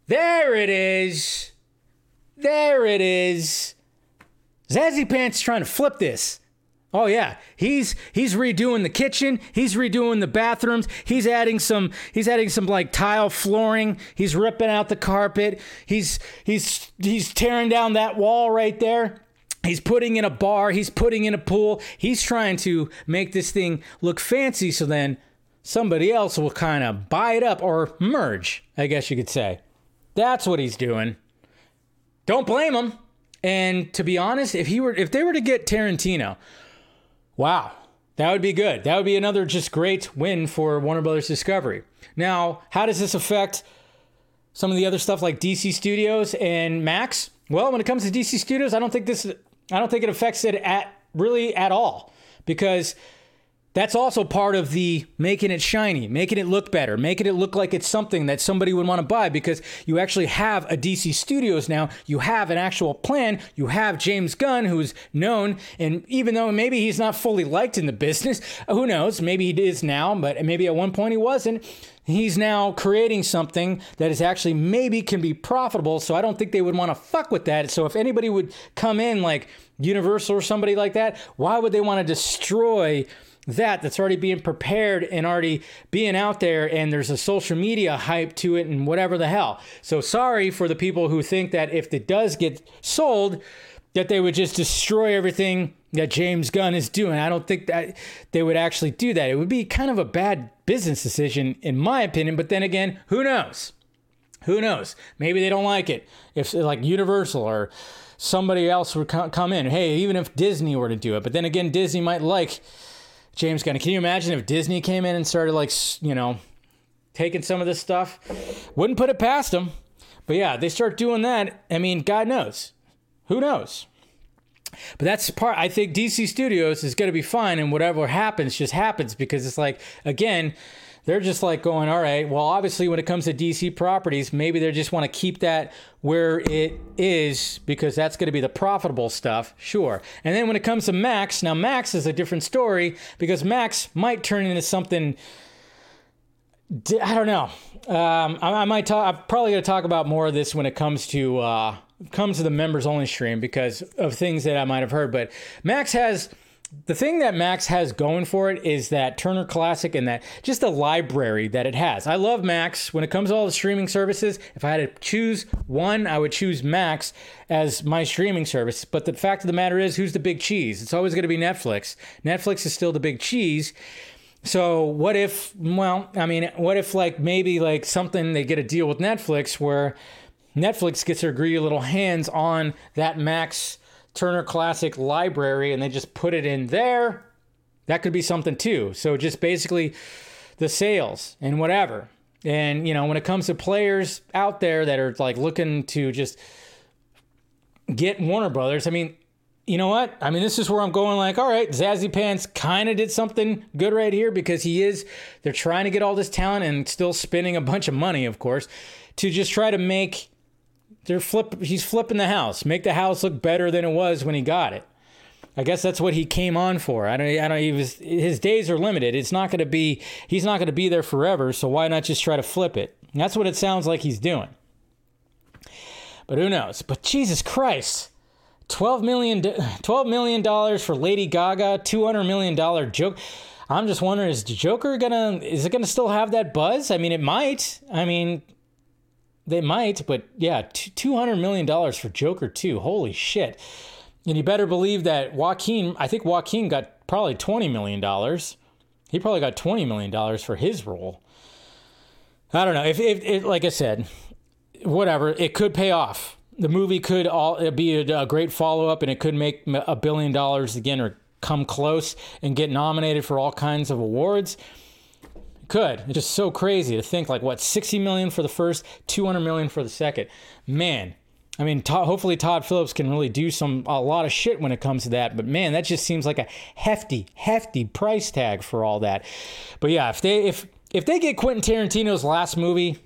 There it is. There it is. Zazzy Pants trying to flip this. Oh yeah, he's he's redoing the kitchen. He's redoing the bathrooms. He's adding some. He's adding some like tile flooring. He's ripping out the carpet. He's he's he's tearing down that wall right there. He's putting in a bar. He's putting in a pool. He's trying to make this thing look fancy. So then somebody else will kind of buy it up or merge. I guess you could say. That's what he's doing. Don't blame him. And to be honest, if he were if they were to get Tarantino, wow, that would be good. That would be another just great win for Warner Brothers Discovery. Now, how does this affect some of the other stuff like DC Studios and Max? Well, when it comes to DC Studios, I don't think this I don't think it affects it at really at all because that's also part of the making it shiny, making it look better, making it look like it's something that somebody would want to buy because you actually have a DC Studios now. You have an actual plan. You have James Gunn, who's known, and even though maybe he's not fully liked in the business, (laughs) who knows? Maybe he is now, but maybe at one point he wasn't. He's now creating something that is actually maybe can be profitable. So I don't think they would want to fuck with that. So if anybody would come in like Universal or somebody like that, why would they want to destroy? That that's already being prepared and already being out there and there's a social media hype to it and whatever the hell. So sorry for the people who think that if it does get sold that they would just destroy everything that James Gunn is doing. I don't think that they would actually do that. It would be kind of a bad business decision in my opinion, but then again, who knows? Who knows? Maybe they don't like it. If like Universal or somebody else would come in. Hey, even if Disney were to do it. But then again, Disney might like James Gunn. Can you imagine if Disney came in and started like you know taking some of this stuff? Wouldn't put it past them. But yeah, they start doing that. I mean, God knows. Who knows? But that's part. I think DC Studios is going to be fine, and whatever happens just happens because it's like again they're just like going, all right, well, obviously, when it comes to DC properties, maybe they just want to keep that where it is because that's going to be the profitable stuff, sure. And then when it comes to Max, now Max is a different story because Max might turn into something. I don't know. Um, I, I, might talk. I'm probably going to talk about more of this when it comes to uh, comes to the members only stream because of things that I might have heard. But Max has the thing that Max has going for it is that Turner Classic and that just the library that it has. I love Max. When it comes to all the streaming services, if I had to choose one, I would choose Max as my streaming service. But the fact of the matter is, who's the big cheese? It's always going to be Netflix. Netflix is still the big cheese. So what if, well, I mean, what if like maybe like something they get a deal with Netflix where Netflix gets their greedy little hands on that Max Turner Classic library and they just put it in there, that could be something too. So just basically the sales and whatever. And you know, when it comes to players out there that are like looking to just get Warner Brothers, I mean, you know what? I mean, this is where I'm going like, all right, Zazzy Pants kind of did something good right here because he is, they're trying to get all this talent and still spending a bunch of money, of course, to just try to make they're flip. He's flipping the house, make the house look better than it was when he got it. I guess that's what he came on for. I don't. I don't. He was. His days are limited. It's not going to be. He's not going to be there forever. So why not just try to flip it? And that's what it sounds like he's doing. But who knows? But Jesus Christ. 12 million, $12 million for Lady Gaga, $200 million joke. I'm just wondering, is Joker gonna, is it gonna still have that buzz? I mean, it might. I mean, they might, but yeah, two hundred million dollars for Joker two. Holy shit! And you better believe that Joaquin. I think Joaquin got probably twenty million dollars. He probably got twenty million dollars for his role. I don't know if, if, if, like I said, whatever. It could pay off. the movie could all uh, be a, a great follow up, and it could make a billion dollars again, or come close and get nominated for all kinds of awards. Could. It's just so crazy to think like what 60 million for the first, 200 million for the second. Man, I mean, hopefully Todd Phillips can really do some a lot of shit when it comes to that. But man, that just seems like a hefty, hefty price tag for all that. But yeah, if they if if they get Quentin Tarantino's last movie,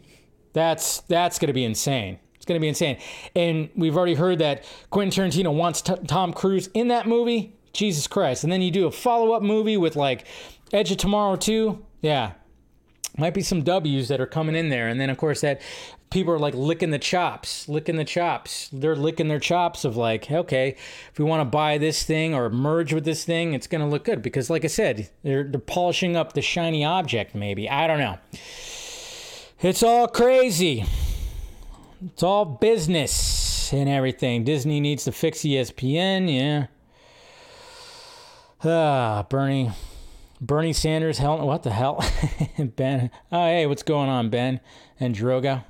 that's that's to be insane. It's to be insane. And we've already heard that Quentin Tarantino wants t- Tom Cruise in that movie. Jesus Christ! And then you do a follow up movie with like Edge of Tomorrow too. Yeah, might be some W's that are coming in there. And then, of course, that people are like licking the chops, licking the chops. They're licking their chops of like, okay, if we want to buy this thing or merge with this thing, it's going to look good. Because, like I said, they're, they're polishing up the shiny object, maybe. I don't know. It's all crazy. It's all business and everything. Disney needs to fix ESPN, yeah. Ah, Bernie. Bernie Sanders, hell, what the hell? (laughs) ben, oh, hey, what's going on, Ben and Droga?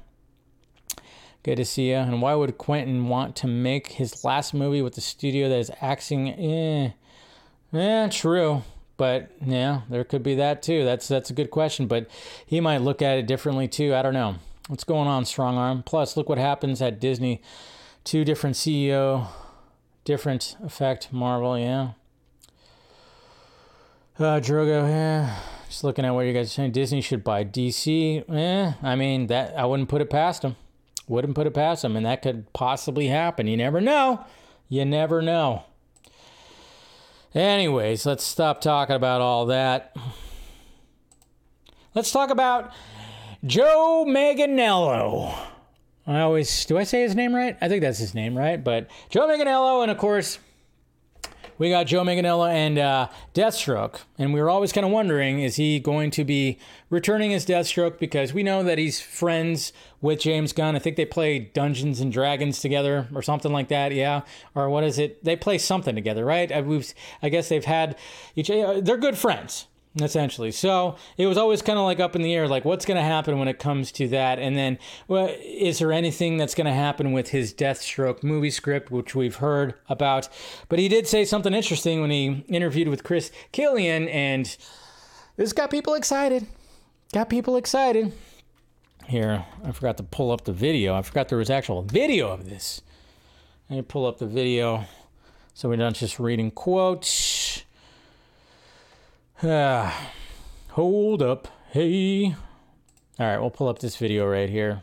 Good to see you. And why would Quentin want to make his last movie with the studio that is acting? Eh, yeah, true. But yeah, there could be that too. That's that's a good question. But he might look at it differently too. I don't know. What's going on, Strong Arm? Plus, look what happens at Disney. Two different CEO, different effect. Marvel, yeah. Uh, Drogo, yeah. Just looking at what you guys are saying. Disney should buy DC. Eh, I mean that I wouldn't put it past them. Wouldn't put it past them, and that could possibly happen. You never know. You never know. Anyways, let's stop talking about all that. Let's talk about Joe Manganiello. I always do I say his name right? I think that's his name, right? But Joe Manganiello, and of course we got Joe Manganiello and uh, Deathstroke. And we were always kind of wondering is he going to be returning as Deathstroke? Because we know that he's friends with James Gunn. I think they play Dungeons and Dragons together or something like that. Yeah. Or what is it? They play something together, right? I, I guess they've had each, they're good friends essentially. So it was always kind of like up in the air, like what's going to happen when it comes to that, and then well, is there anything that's going to happen with his Deathstroke movie script, which we've heard about? But he did say something interesting when he interviewed with Chris Killian, and this got people excited. Got people excited. Here, I forgot to pull up the video. I forgot there was actual video of this. Let me pull up the video so we're not just reading quotes. (sighs) Hold up. Hey. All right, we'll pull up this video right here.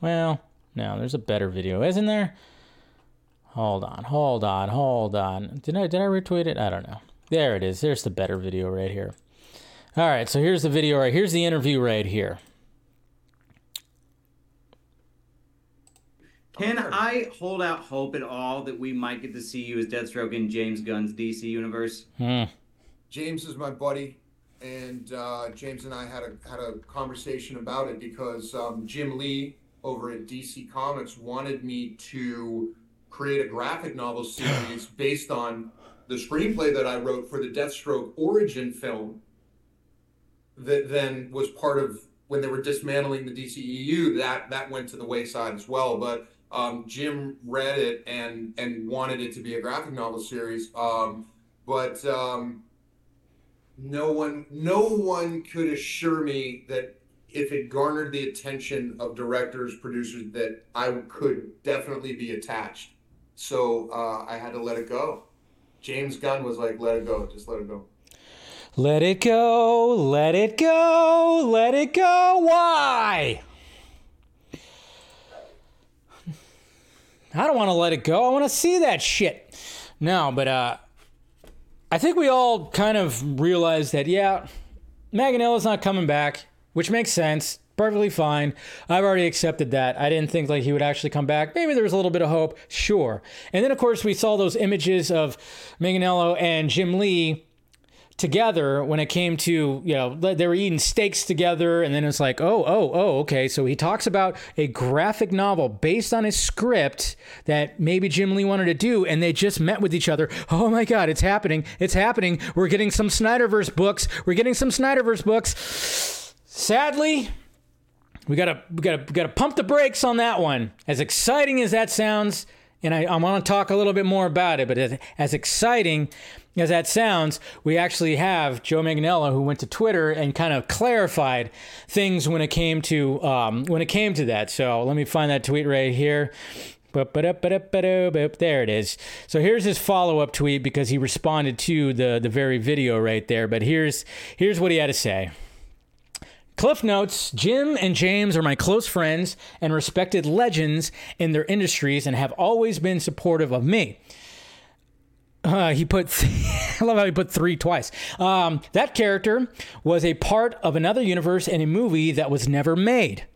Well, no, there's a better video, isn't there? Hold on, hold on, hold on. Did I did I retweet it? I don't know. There it is. There's the better video right here. All right, so here's the video right. Here's the interview right here. Can I hold out hope at all that we might get to see you as Deathstroke in James Gunn's DC universe? Hmm. James is my buddy, and uh, James and I had a had a conversation about it because um, Jim Lee over at DC Comics wanted me to create a graphic novel (sighs) series based on the screenplay that I wrote for the Deathstroke origin film. That then was part of when they were dismantling the DCEU. That that went to the wayside as well, but. Um, Jim read it and and wanted it to be a graphic novel series. Um, but um, no one no one could assure me that if it garnered the attention of directors producers that i could definitely be attached. So uh, i had to let it go. James gunn was like let it go. Just let it go. Let it go. Let it go. Let it go. Why? I don't want to let it go. I want to see that shit. No but uh I think we all kind of realized that, yeah, Manganiello's not coming back, which makes sense. Perfectly fine. I've already accepted that. I didn't think like he would actually come back. Maybe there was a little bit of hope, sure. And then of course we saw those images of Manganiello and Jim Lee together when it came to you know they were eating steaks together and then it's like oh oh oh okay. So he talks about a graphic novel based on his script that maybe Jim Lee wanted to do and they just met with each other. Oh my god it's happening. It's happening. We're getting some Snyderverse books. We're getting some Snyderverse books. Sadly we gotta we gotta we gotta pump the brakes on that one. As exciting as that sounds, and I, I want to talk a little bit more about it, but as, as exciting as that sounds, we actually have Joe Manganiello who went to Twitter and kind of clarified things when it came to um, when it came to that. So let me find that tweet right here. There it is. So here's his follow-up tweet because he responded to the the very video right there. But here's here's what he had to say. Cliff notes Jim and James are my close friends and respected legends in their industries and have always been supportive of me. Uh, he put, (laughs) I love how he put three twice. Um, that character was a part of another universe in a movie that was never made.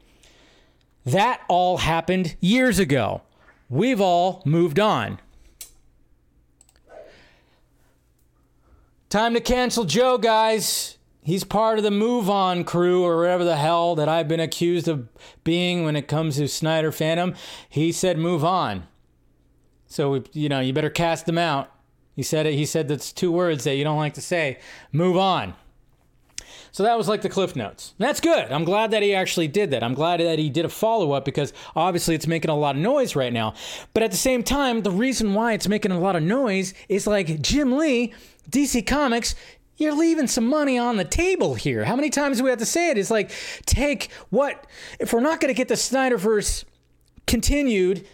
That all happened years ago. We've all moved on. Time to cancel Joe, guys. He's part of the move on crew or whatever the hell that I've been accused of being when it comes to Snyder Fandom. He said move on. So, you know, you better cast them out. He said it. He said that's two words that you don't like to say. Move on. So that was like the cliff notes. That's good. I'm glad that he actually did that. I'm glad that he did a follow up because obviously it's making a lot of noise right now. But at the same time, the reason why it's making a lot of noise is like Jim Lee, DC Comics, you're leaving some money on the table here. How many times do we have to say it? It's like, take what, if we're not going to get the Snyderverse continued,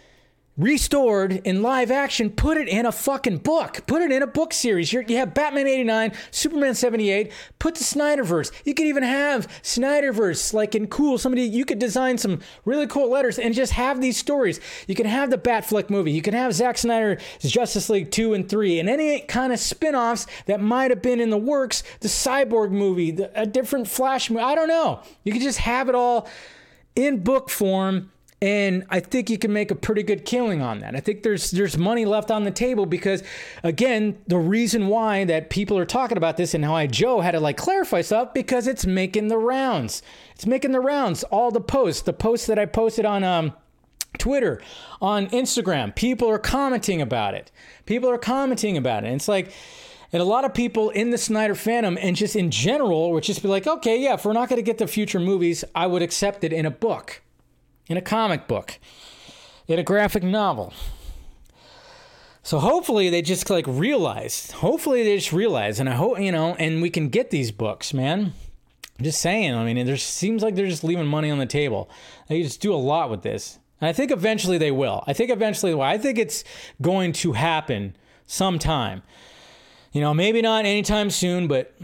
restored in live action, put it in a fucking book. Put it in a book series. You're, you have Batman 89, Superman 78, put the Snyderverse. You could even have Snyderverse, like in cool, somebody, you could design some really cool letters and just have these stories. You can have the Batfleck movie. You can have Zack Snyder's Justice League 2 and 3, and any kind of spin offs that might have been in the works, the Cyborg movie, the, a different Flash movie. I don't know. You could just have it all in book form and I think you can make a pretty good killing on that. I think there's there's money left on the table because again, the reason why that people are talking about this and how I Joe had to like clarify stuff because it's making the rounds. It's making the rounds. All the posts, the posts that I posted on um Twitter, on Instagram, people are commenting about it. People are commenting about it. And it's like and a lot of people in the Snyder Fandom and just in general would just be like, okay, yeah, if we're not going to get the future movies, I would accept it in a book in a comic book, in a graphic novel. So hopefully they just like realize. Hopefully they just realize, and I hope you know, and we can get these books, man. I'm just saying. I mean, there seems like they're just leaving money on the table. They just do a lot with this, and I think eventually they will. I think eventually, well, I think it's going to happen sometime. You know, maybe not anytime soon, but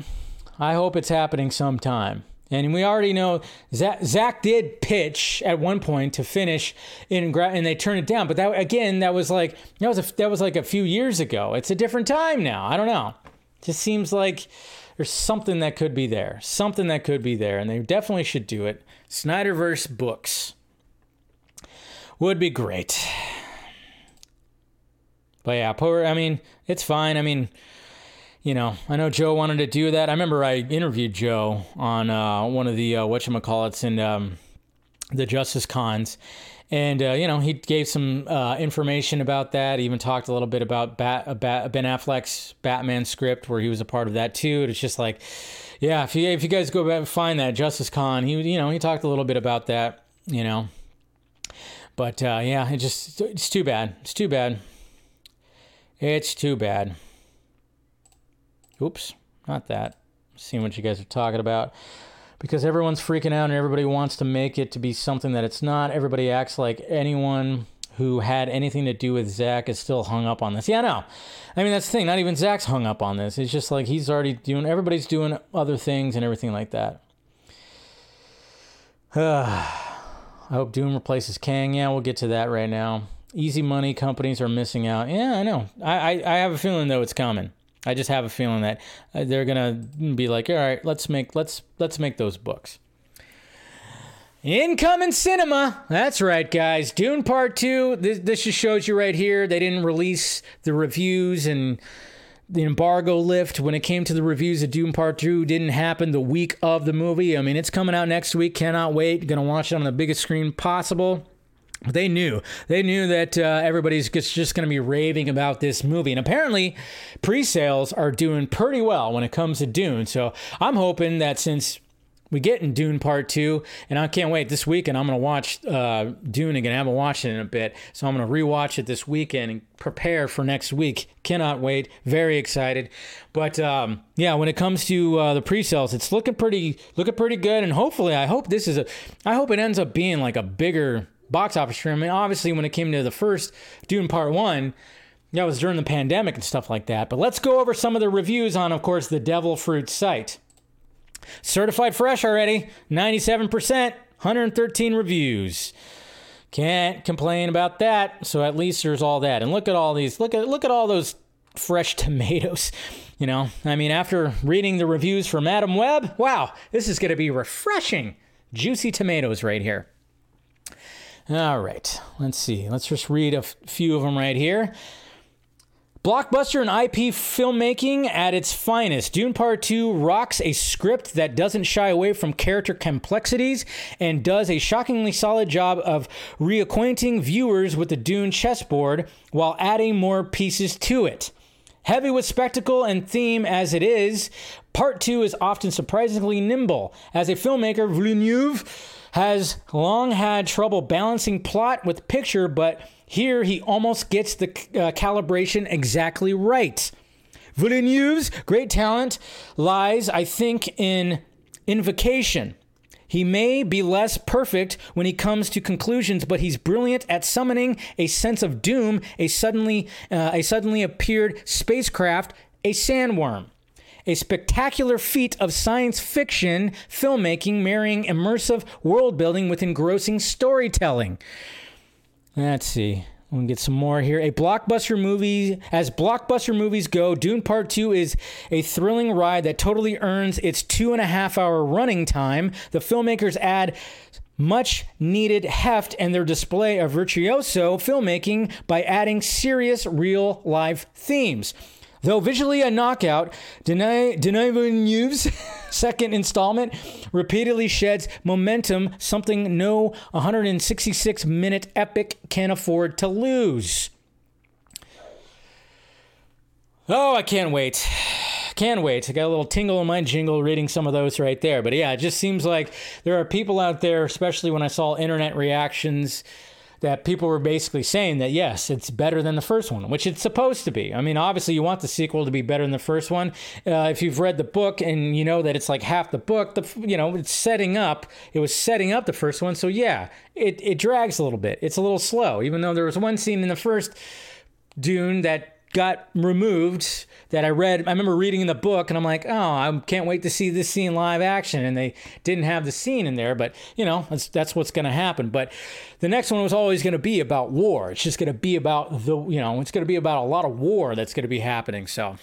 I hope it's happening sometime. And we already know Zach, Zack did pitch at one point to finish in and they turned it down. But that again, that was like that was a, that was like a few years ago. It's a different time now. I don't know. It just seems like there's something that could be there, something that could be there, and they definitely should do it. Snyderverse books would be great. But yeah, poor. I mean, it's fine. I mean you know, I know Joe wanted to do that. I remember I interviewed Joe on uh, one of the uh, whatchamacallits and um, the Justice Cons. And, uh, you know, he gave some uh, information about that. He even talked a little bit about Bat, Bat, Ben Affleck's Batman script, where he was a part of that too. It's just like, yeah, if you, if you guys go back and find that Justice Con, he, you know, he talked a little bit about that, you know. But, uh, yeah, it just, it's too bad. It's too bad. It's too bad. Oops, not that. Seeing what you guys are talking about. Because everyone's freaking out and everybody wants to make it to be something that it's not. Everybody acts like anyone who had anything to do with Zack is still hung up on this. Yeah, no. I mean, that's the thing. Not even Zack's hung up on this. It's just like he's already doing, everybody's doing other things and everything like that. (sighs) I hope Doom replaces Kang. Yeah, we'll get to that right now. Easy money companies are missing out. Yeah, I know. I, I, I have a feeling, though, it's coming. I just have a feeling that uh, they're gonna be like, all right, let's make let's let's make those books. Incoming cinema. That's right, guys. Dune Part 2. This, this just shows you right here. They didn't release the reviews and the embargo lift when it came to the reviews of Dune Part 2 didn't happen the week of the movie. I mean, it's coming out next week. Cannot wait. Gonna watch it on the biggest screen possible. They knew. They knew that uh, everybody's just going to be raving about this movie. And apparently, pre sales are doing pretty well when it comes to Dune. So I'm hoping that since we get in Dune Part Two, and I can't wait. This weekend, I'm gonna watch uh, Dune again. I haven't watched it in a bit, so I'm gonna rewatch it this weekend and prepare for next week. Cannot wait. Very excited. But um, yeah, when it comes to uh, the pre-sales, it's looking pretty looking pretty good, and hopefully, I hope this is a. I hope it ends up being like a bigger box office. I mean, obviously, when it came to the first Dune Part One. That was during the pandemic and stuff like that. But let's go over some of the reviews on, of course, the Devil Fruit site. Certified fresh already, 97%, 113 reviews. Can't complain about that. So at least there's all that. And look at all these. Look at look at all those fresh (laughs) tomatoes. You know, I mean, after reading the reviews from Madame Web, wow, this is going to be refreshing. Juicy tomatoes right here. All right, let's see. Let's just read a f- few of them right here. Blockbuster and IP filmmaking at its finest. Dune Part 2 rocks a script that doesn't shy away from character complexities and does a shockingly solid job of reacquainting viewers with the Dune chessboard while adding more pieces to it. Heavy with spectacle and theme as it is, Part 2 is often surprisingly nimble. As a filmmaker, Villeneuve has long had trouble balancing plot with picture, but here he almost gets the uh, calibration exactly right. Villeneuve's great talent lies, I think, in invocation. He may be less perfect when he comes to conclusions, but he's brilliant at summoning a sense of doom, a suddenly uh, a suddenly appeared spacecraft, a sandworm. A spectacular feat of science fiction filmmaking marrying immersive world building with engrossing storytelling. Let's see. We'll get some more here. A blockbuster movie, as blockbuster movies go, Dune Part 2 is a thrilling ride that totally earns its two and a half hour running time. The filmmakers add much needed heft and their display of virtuoso filmmaking by adding serious real life themes. Though visually a knockout, Denis Villeneuve's (laughs) second installment repeatedly sheds momentum, something no 166 minute epic can afford to lose. Oh, I can't wait. Can't wait. I got a little tingle in my jingle reading some of those right there. But yeah, it just seems like there are people out there, especially when I saw internet reactions that people were basically saying that yes, it's better than the first one, which it's supposed to be. I mean, obviously, you want the sequel to be better than the first one. Uh, if you've read the book and you know that it's like half the book, the you know it's setting up. It was setting up the first one, so yeah, it it drags a little bit. It's a little slow, even though there was one scene in the first Dune that got removed that I read. I remember reading in the book, and I'm like, oh, I can't wait to see this scene live action. And they didn't have the scene in there, but you know, that's that's what's going to happen. But the next one was always going to be about war. It's just going to be about the, you know, it's going to be about a lot of war that's going to be happening. So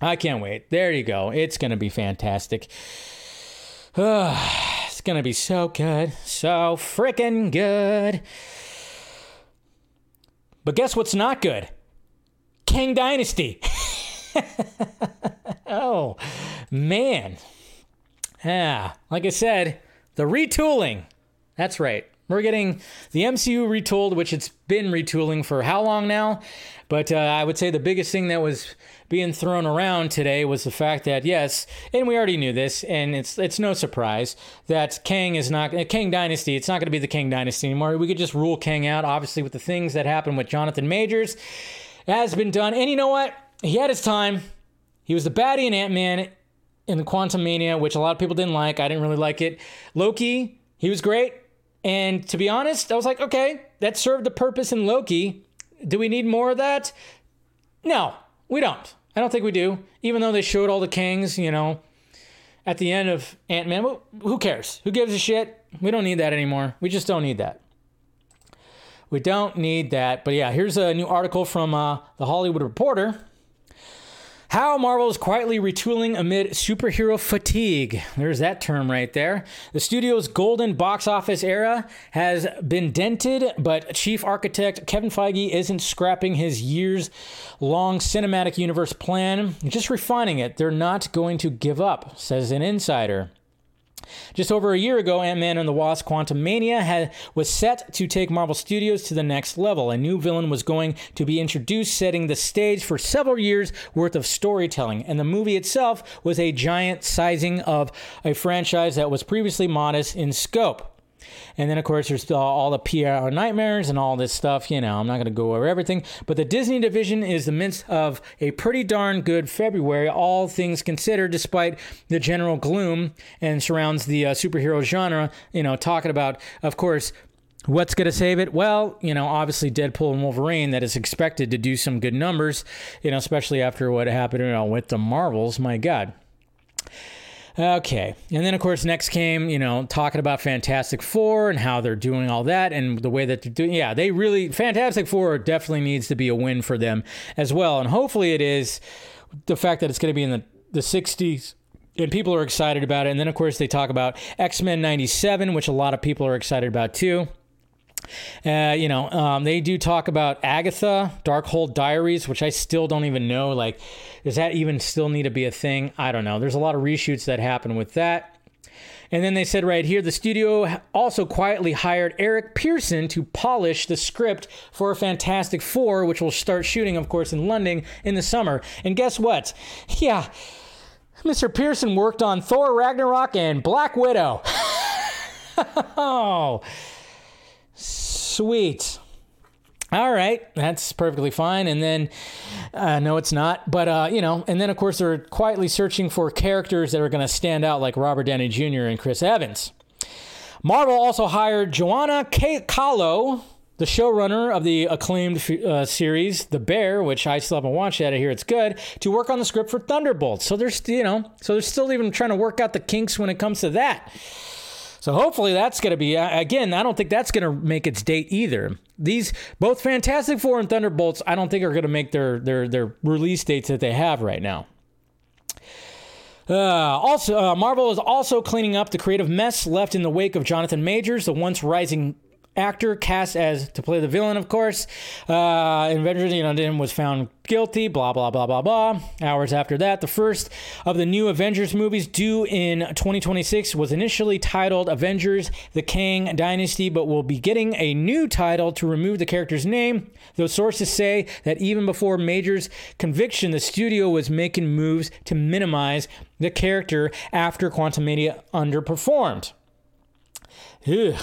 I can't wait. There you go. It's going to be fantastic. (sighs) it's going to be so good, so freaking good. But guess what's not good? Kang Dynasty. (laughs) oh, man. Yeah, like I said, the retooling. That's right. We're getting the MCU retooled, which it's been retooling for how long now? But uh, I would say the biggest thing that was being thrown around today was the fact that yes, and we already knew this, and it's it's no surprise that Kang is not Kang Dynasty. It's not going to be the Kang Dynasty anymore. We could just rule Kang out, obviously, with the things that happened with Jonathan Majors has been done. And you know what? He had his time. He was the baddie in Ant Man in the Quantumania, which a lot of people didn't like. I didn't really like it. Loki, he was great. And to be honest, I was like, okay, that served the purpose in Loki. Do we need more of that? No, we don't. I don't think we do. Even though they showed all the kings, you know, at the end of Ant Man, who cares? Who gives a shit? We don't need that anymore. We just don't need that. We don't need that. But yeah, here's a new article from uh, the Hollywood Reporter. How Marvel is quietly retooling amid superhero fatigue. There's that term right there. The studio's golden box office era has been dented, but chief architect Kevin Feige isn't scrapping his years long cinematic universe plan, just refining it. They're not going to give up, says an insider. Just over a year ago, Ant Man and the Wasp Quantumania had, was set to take Marvel Studios to the next level. A new villain was going to be introduced, setting the stage for several years worth of storytelling. And the movie itself was a giant sizing of a franchise that was previously modest in scope. And then, of course, there's all the PR nightmares and all this stuff. You know, I'm not going to go over everything. But the Disney division is the midst of a pretty darn good February, all things considered, despite the general gloom and surrounds the uh, superhero genre. You know, talking about, of course, What's going to save it? Well, you know, obviously Deadpool and Wolverine that is expected to do some good numbers, you know, especially after what happened you know, with the Marvels. My God. Okay. And then, of course, next came, you know, talking about Fantastic Four and how they're doing all that and the way that they're doing. Yeah, they really, Fantastic Four definitely needs to be a win for them as well. And hopefully it is the fact that it's going to be in the, the 60s and people are excited about it. And then, of course, they talk about X Men 97, which a lot of people are excited about too. Uh, you know, um, they do talk about Agatha, Darkhold Diaries, which I still don't even know. Like, does that even still need to be a thing? I don't know. There's a lot of reshoots that happen with that. And then they said right here the studio also quietly hired Eric Pearson to polish the script for Fantastic Four, which will start shooting, of course, in London in the summer. And guess what? Yeah, Mr. Pearson worked on Thor Ragnarok and Black Widow. (laughs) oh. Sweet. All right, that's perfectly fine. And then, uh, no, it's not. But, uh, you know, and then, of course, they're quietly searching for characters that are going to stand out like Robert Downey Jr. and Chris Evans. Marvel also hired Joanna K- Calo, the showrunner of the acclaimed uh, series The Bear, which I still haven't watched yet. I hear it's good, to work on the script for Thunderbolts. So there's, you know, so they're still even trying to work out the kinks when it comes to that. So hopefully that's going to be again. I don't think that's going to make its date either. These both Fantastic Four and Thunderbolts, I don't think are going to make their their their release dates that they have right now. Uh, also, uh, Marvel is also cleaning up the creative mess left in the wake of Jonathan Majors, the once rising actor cast as to play the villain, of course. Uh, Avengers, know, was found guilty. Blah blah blah blah blah. Hours after that, the first of the new Avengers movies, due in 2026, was initially titled Avengers: The Kang Dynasty, but will be getting a new title to remove the character's name. Those sources say that even before Major's conviction, the studio was making moves to minimize the character after Quantumania underperformed. Ugh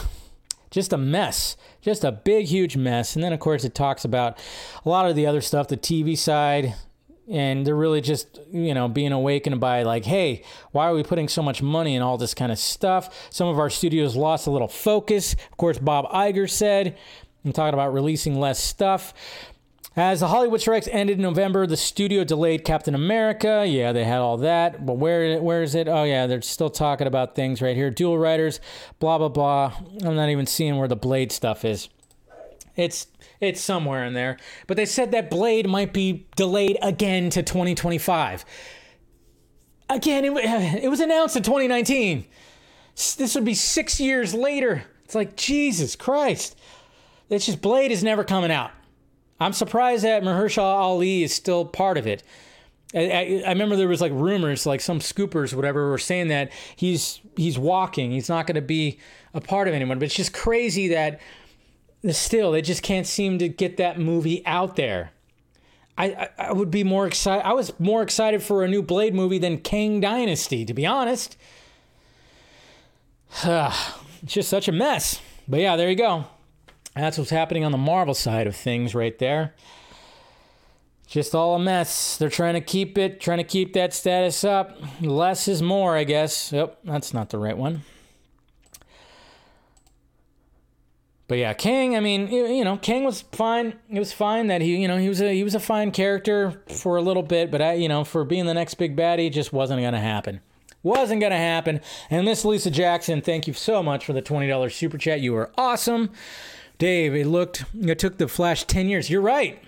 just a mess. Just a big huge mess. And then of course it talks about a lot of the other stuff the tv side. And they're really just you know being awakened by like hey why are we putting so much money in all this kind of stuff? Some of our studios lost a little focus. Of course bob Iger said i'm talking about releasing less stuff as the Hollywood strikes ended in November, the studio delayed Captain America. Yeah, they had all that, but where where is it? Oh yeah, they're still talking about things right here. Dual writers, blah blah blah. I'm not even seeing where the Blade stuff is. It's it's somewhere in there. But they said that Blade might be delayed again to 2025. Again, it, (sighs) it was announced in 2019. This would be six years later. It's like Jesus Christ. It's just Blade is never coming out. I'm surprised that Mahershala Ali is still part of it. I, I, remember there was like rumors, like some scoopers, whatever, were saying that he's he's walking, he's not going to be a part of anyone. But it's just crazy that still they just can't seem to get that movie out there. I, I, I would be more excited. I was more excited for a new Blade movie than Kang Dynasty, to be honest. it's (sighs) just such a mess. But yeah, there you go. That's what's happening on the Marvel side of things right there. Just all a mess. They're trying to keep it, trying to keep that status up. Less is more, I guess. Yep, that's not the right one. But yeah, Kang. I mean, you know, Kang was fine. It was fine that he, you know, he was a he was a fine character for a little bit. But I, you know, for being the next big baddie, it just wasn't gonna happen. Wasn't gonna happen. And Miss Lisa Jackson, thank you so much for the twenty dollars super chat. You were awesome. Dave, it looked, it took the Flash 10 years. You're right.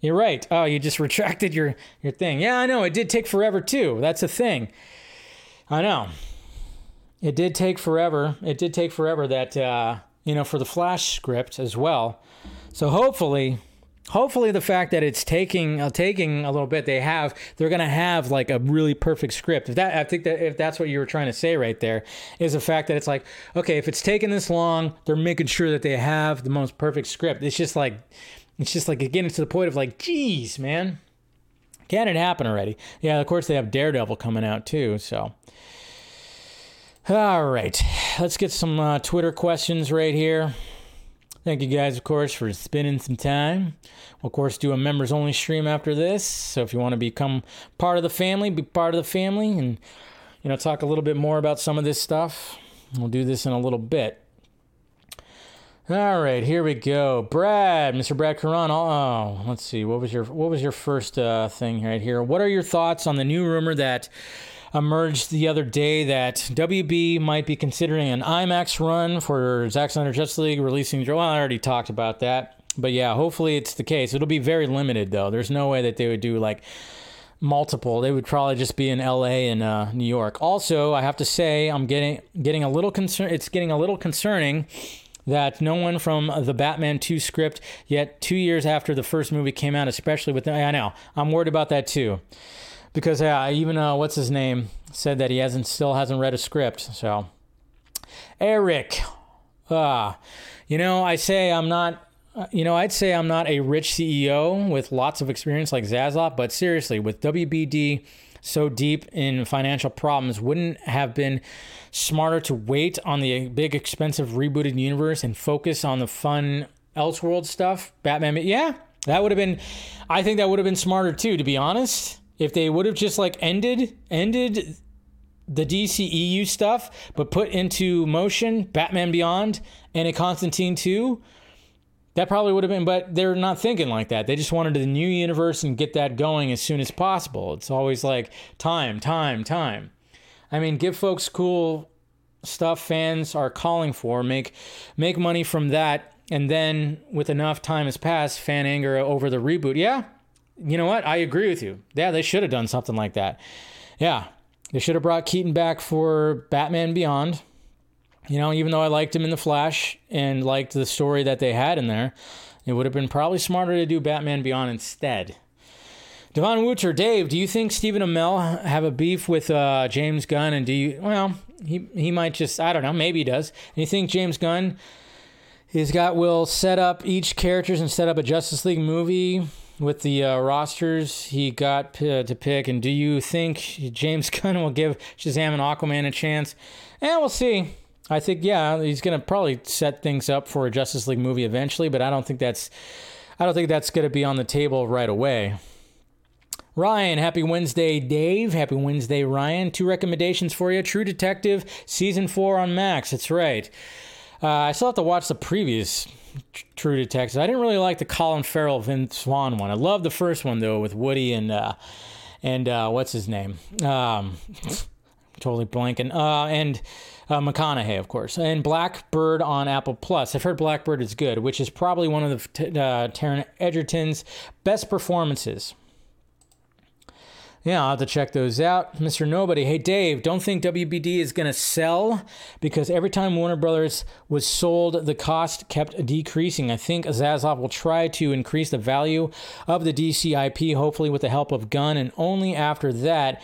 You're right. Oh, you just (laughs) retracted your, your thing. Yeah, I know. It did take forever, too. That's a thing. I know. It did take forever. It did take forever that, uh, you know, for the Flash script as well. So hopefully, hopefully the fact that it's taking uh, taking a little bit they have they're gonna have like a really perfect script. If that i think that if that's what you were trying to say right there is the fact that it's like okay if it's taking this long they're making sure that they have the most perfect script. It's just like it's just like getting to the point of like geez man. Can it happen already? Yeah of course they have daredevil coming out too so. All right let's get some uh, twitter questions right here Thank you guys, of course, for spending some time. We'll, of course, do a members only stream after this. So if you want to become part of the family, be part of the family and, you know, talk a little bit more about some of this stuff. We'll do this in a little bit. All right, here we go. Brad, Mr. Brad Caron. Oh, let's see. What was your what was your first uh, thing right here? What are your thoughts on the new rumor that emerged the other day that WB might be considering an IMAX run for Zack Snyder Justice League releasing. Well, I already talked about that, but yeah, hopefully it's the case. It'll be very limited though. There's no way that they would do like multiple. They would probably just be in LA and uh, New York. Also, I have to say I'm getting getting a little concern. It's getting a little concerning that no one from the Batman 2 script yet 2 years after the first movie came out especially with the, I know. I'm worried about that too because even uh, what's his name said that he hasn't still hasn't read a script. So Eric, ah, you know, I say I'm not. You know, I'd say I'm not a rich CEO with lots of experience like Zaslav, but seriously, with WBD so deep in financial problems, wouldn't have been smarter to wait on the big, expensive rebooted universe and focus on the fun Elseworld stuff? Batman, yeah, that would have been. I think that would have been smarter too, to be honest if they would have just like ended ended the DCEU stuff, but put into motion Batman Beyond and a Constantine 2, that probably would have been, but they're not thinking like that. They just wanted the new universe and get that going as soon as possible. It's always like time, time, time. I mean, give folks cool stuff fans are calling for, make make money from that, and then with enough time has passed, fan anger over the reboot. Yeah, you know what? I agree with you. Yeah, they should have done something like that. Yeah, they should have brought Keaton back for Batman Beyond. You know, even though I liked him in The Flash and liked the story that they had in there, it would have been probably smarter to do Batman Beyond instead. Devon Wooter, Dave, do you think Stephen Amell have a beef with uh, James Gunn? And do you, well, he, he might just, I don't know, maybe he does. And you think James Gunn has got, will set up each characters and set up a Justice League movie with the uh, rosters he got p- to pick, and do you think James (laughs) Gunn will give Shazam and Aquaman a chance? And we'll see. I think yeah, he's gonna probably set things up for a Justice League movie eventually, but I don't think that's I don't think that's gonna be on the table right away. Ryan, happy Wednesday, Dave. Happy Wednesday, Ryan. Two recommendations for you. True Detective, season four on Max. That's right. Uh, I still have to watch the previous True Detective. I didn't really like the Colin Farrell Vince Vaughn one. I love the first one though with Woody and uh, and uh, what's his name? Um, (laughs) totally blanking. Uh, and uh, McConaughey, of course, and Blackbird on Apple Plus. I've heard Blackbird is good, which is probably one of the uh, Taron Egerton's best performances. Yeah, I'll have to check those out. Mr. Nobody, hey Dave, don't think WBD is going to sell because every time Warner Brothers was sold, the cost kept decreasing. I think Zaslav will try to increase the value of the DCIP, hopefully with the help of Gunn, and only after that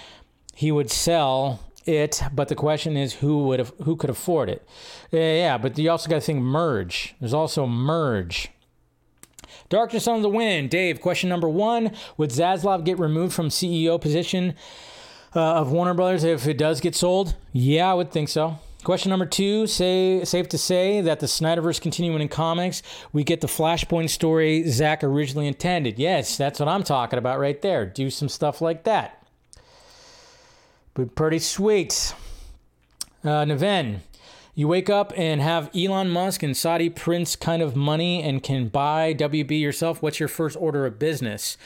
he would sell it. But the question is, who would have, who could afford it? Yeah, Yeah, but you also got to think merge. There's also merge. Darkness on the Wind. Dave, question number one Would Zaslav get removed from CEO position uh, of Warner Brothers if it does get sold? Yeah, I would think so. Question number two, say safe to say that the Snyderverse continuing in comics, we get the Flashpoint story Zack originally intended. Yes, that's what I'm talking about right there. Do some stuff like that. But pretty sweet. Uh, you wake up and have Elon Musk and Saudi Prince kind of money and can buy WB yourself. What's your first order of business?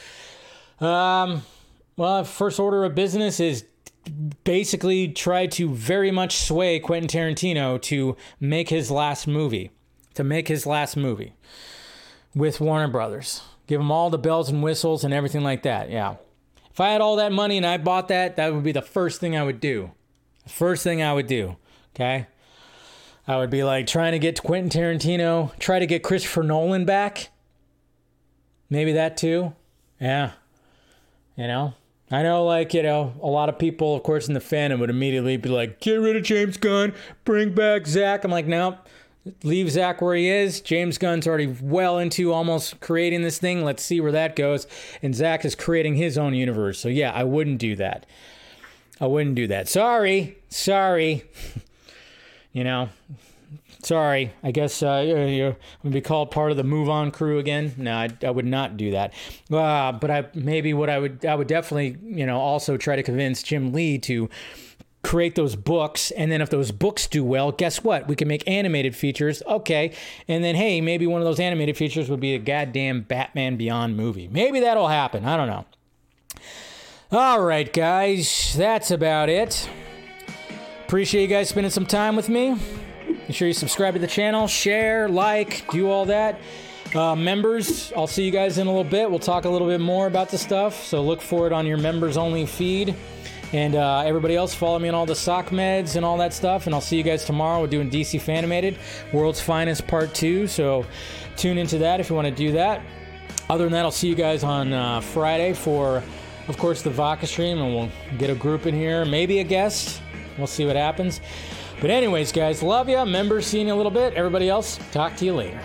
Um, well, first order of business is basically try to very much sway Quentin Tarantino to make his last movie, to make his last movie with Warner Brothers. Give him all the bells and whistles and everything like that. Yeah. If I had all that money and I bought that, that would be the first thing I would do. First thing I would do. Okay. I would be like trying to get Quentin Tarantino, try to get Christopher Nolan back. Maybe that too. Yeah. You know, I know, like, you know, a lot of people, of course, in the fandom would immediately be like, get rid of James Gunn, bring back Zack. I'm like, no, leave Zack where he is. James Gunn's already well into almost creating this thing. Let's see where that goes. And Zack is creating his own universe. So, yeah, I wouldn't do that. I wouldn't do that. Sorry. Sorry. (laughs) you know, sorry. I guess uh, you're, going to be called part of the Move On crew again. No, I, I would not do that. Uh, but I maybe what I would I would definitely you know also try to convince Jim Lee to create those books. And then if those books do well guess what? We can make animated features. Okay. And then hey maybe one of those animated features would be a goddamn batman beyond movie. Maybe that'll happen. I don't know. All right guys. That's about it appreciate you guys spending some time with me Make sure you subscribe to the channel, share, like, do all that. Uh, members, I'll see you guys in a little bit. We'll talk a little bit more about the stuff. So look for it on your members only feed. And uh, everybody else, follow me on all the sock meds and all that stuff. And I'll see you guys tomorrow. We're doing DC Fanimated, World's Finest Part 2. So tune into that if you want to do that. Other than that, I'll see you guys on uh, Friday for, of course, the Vodka stream. And we'll get a group in here, maybe a guest. We'll see what happens. But, anyways, guys, love ya. Members, seeing you in a little bit. Everybody else, talk to you later.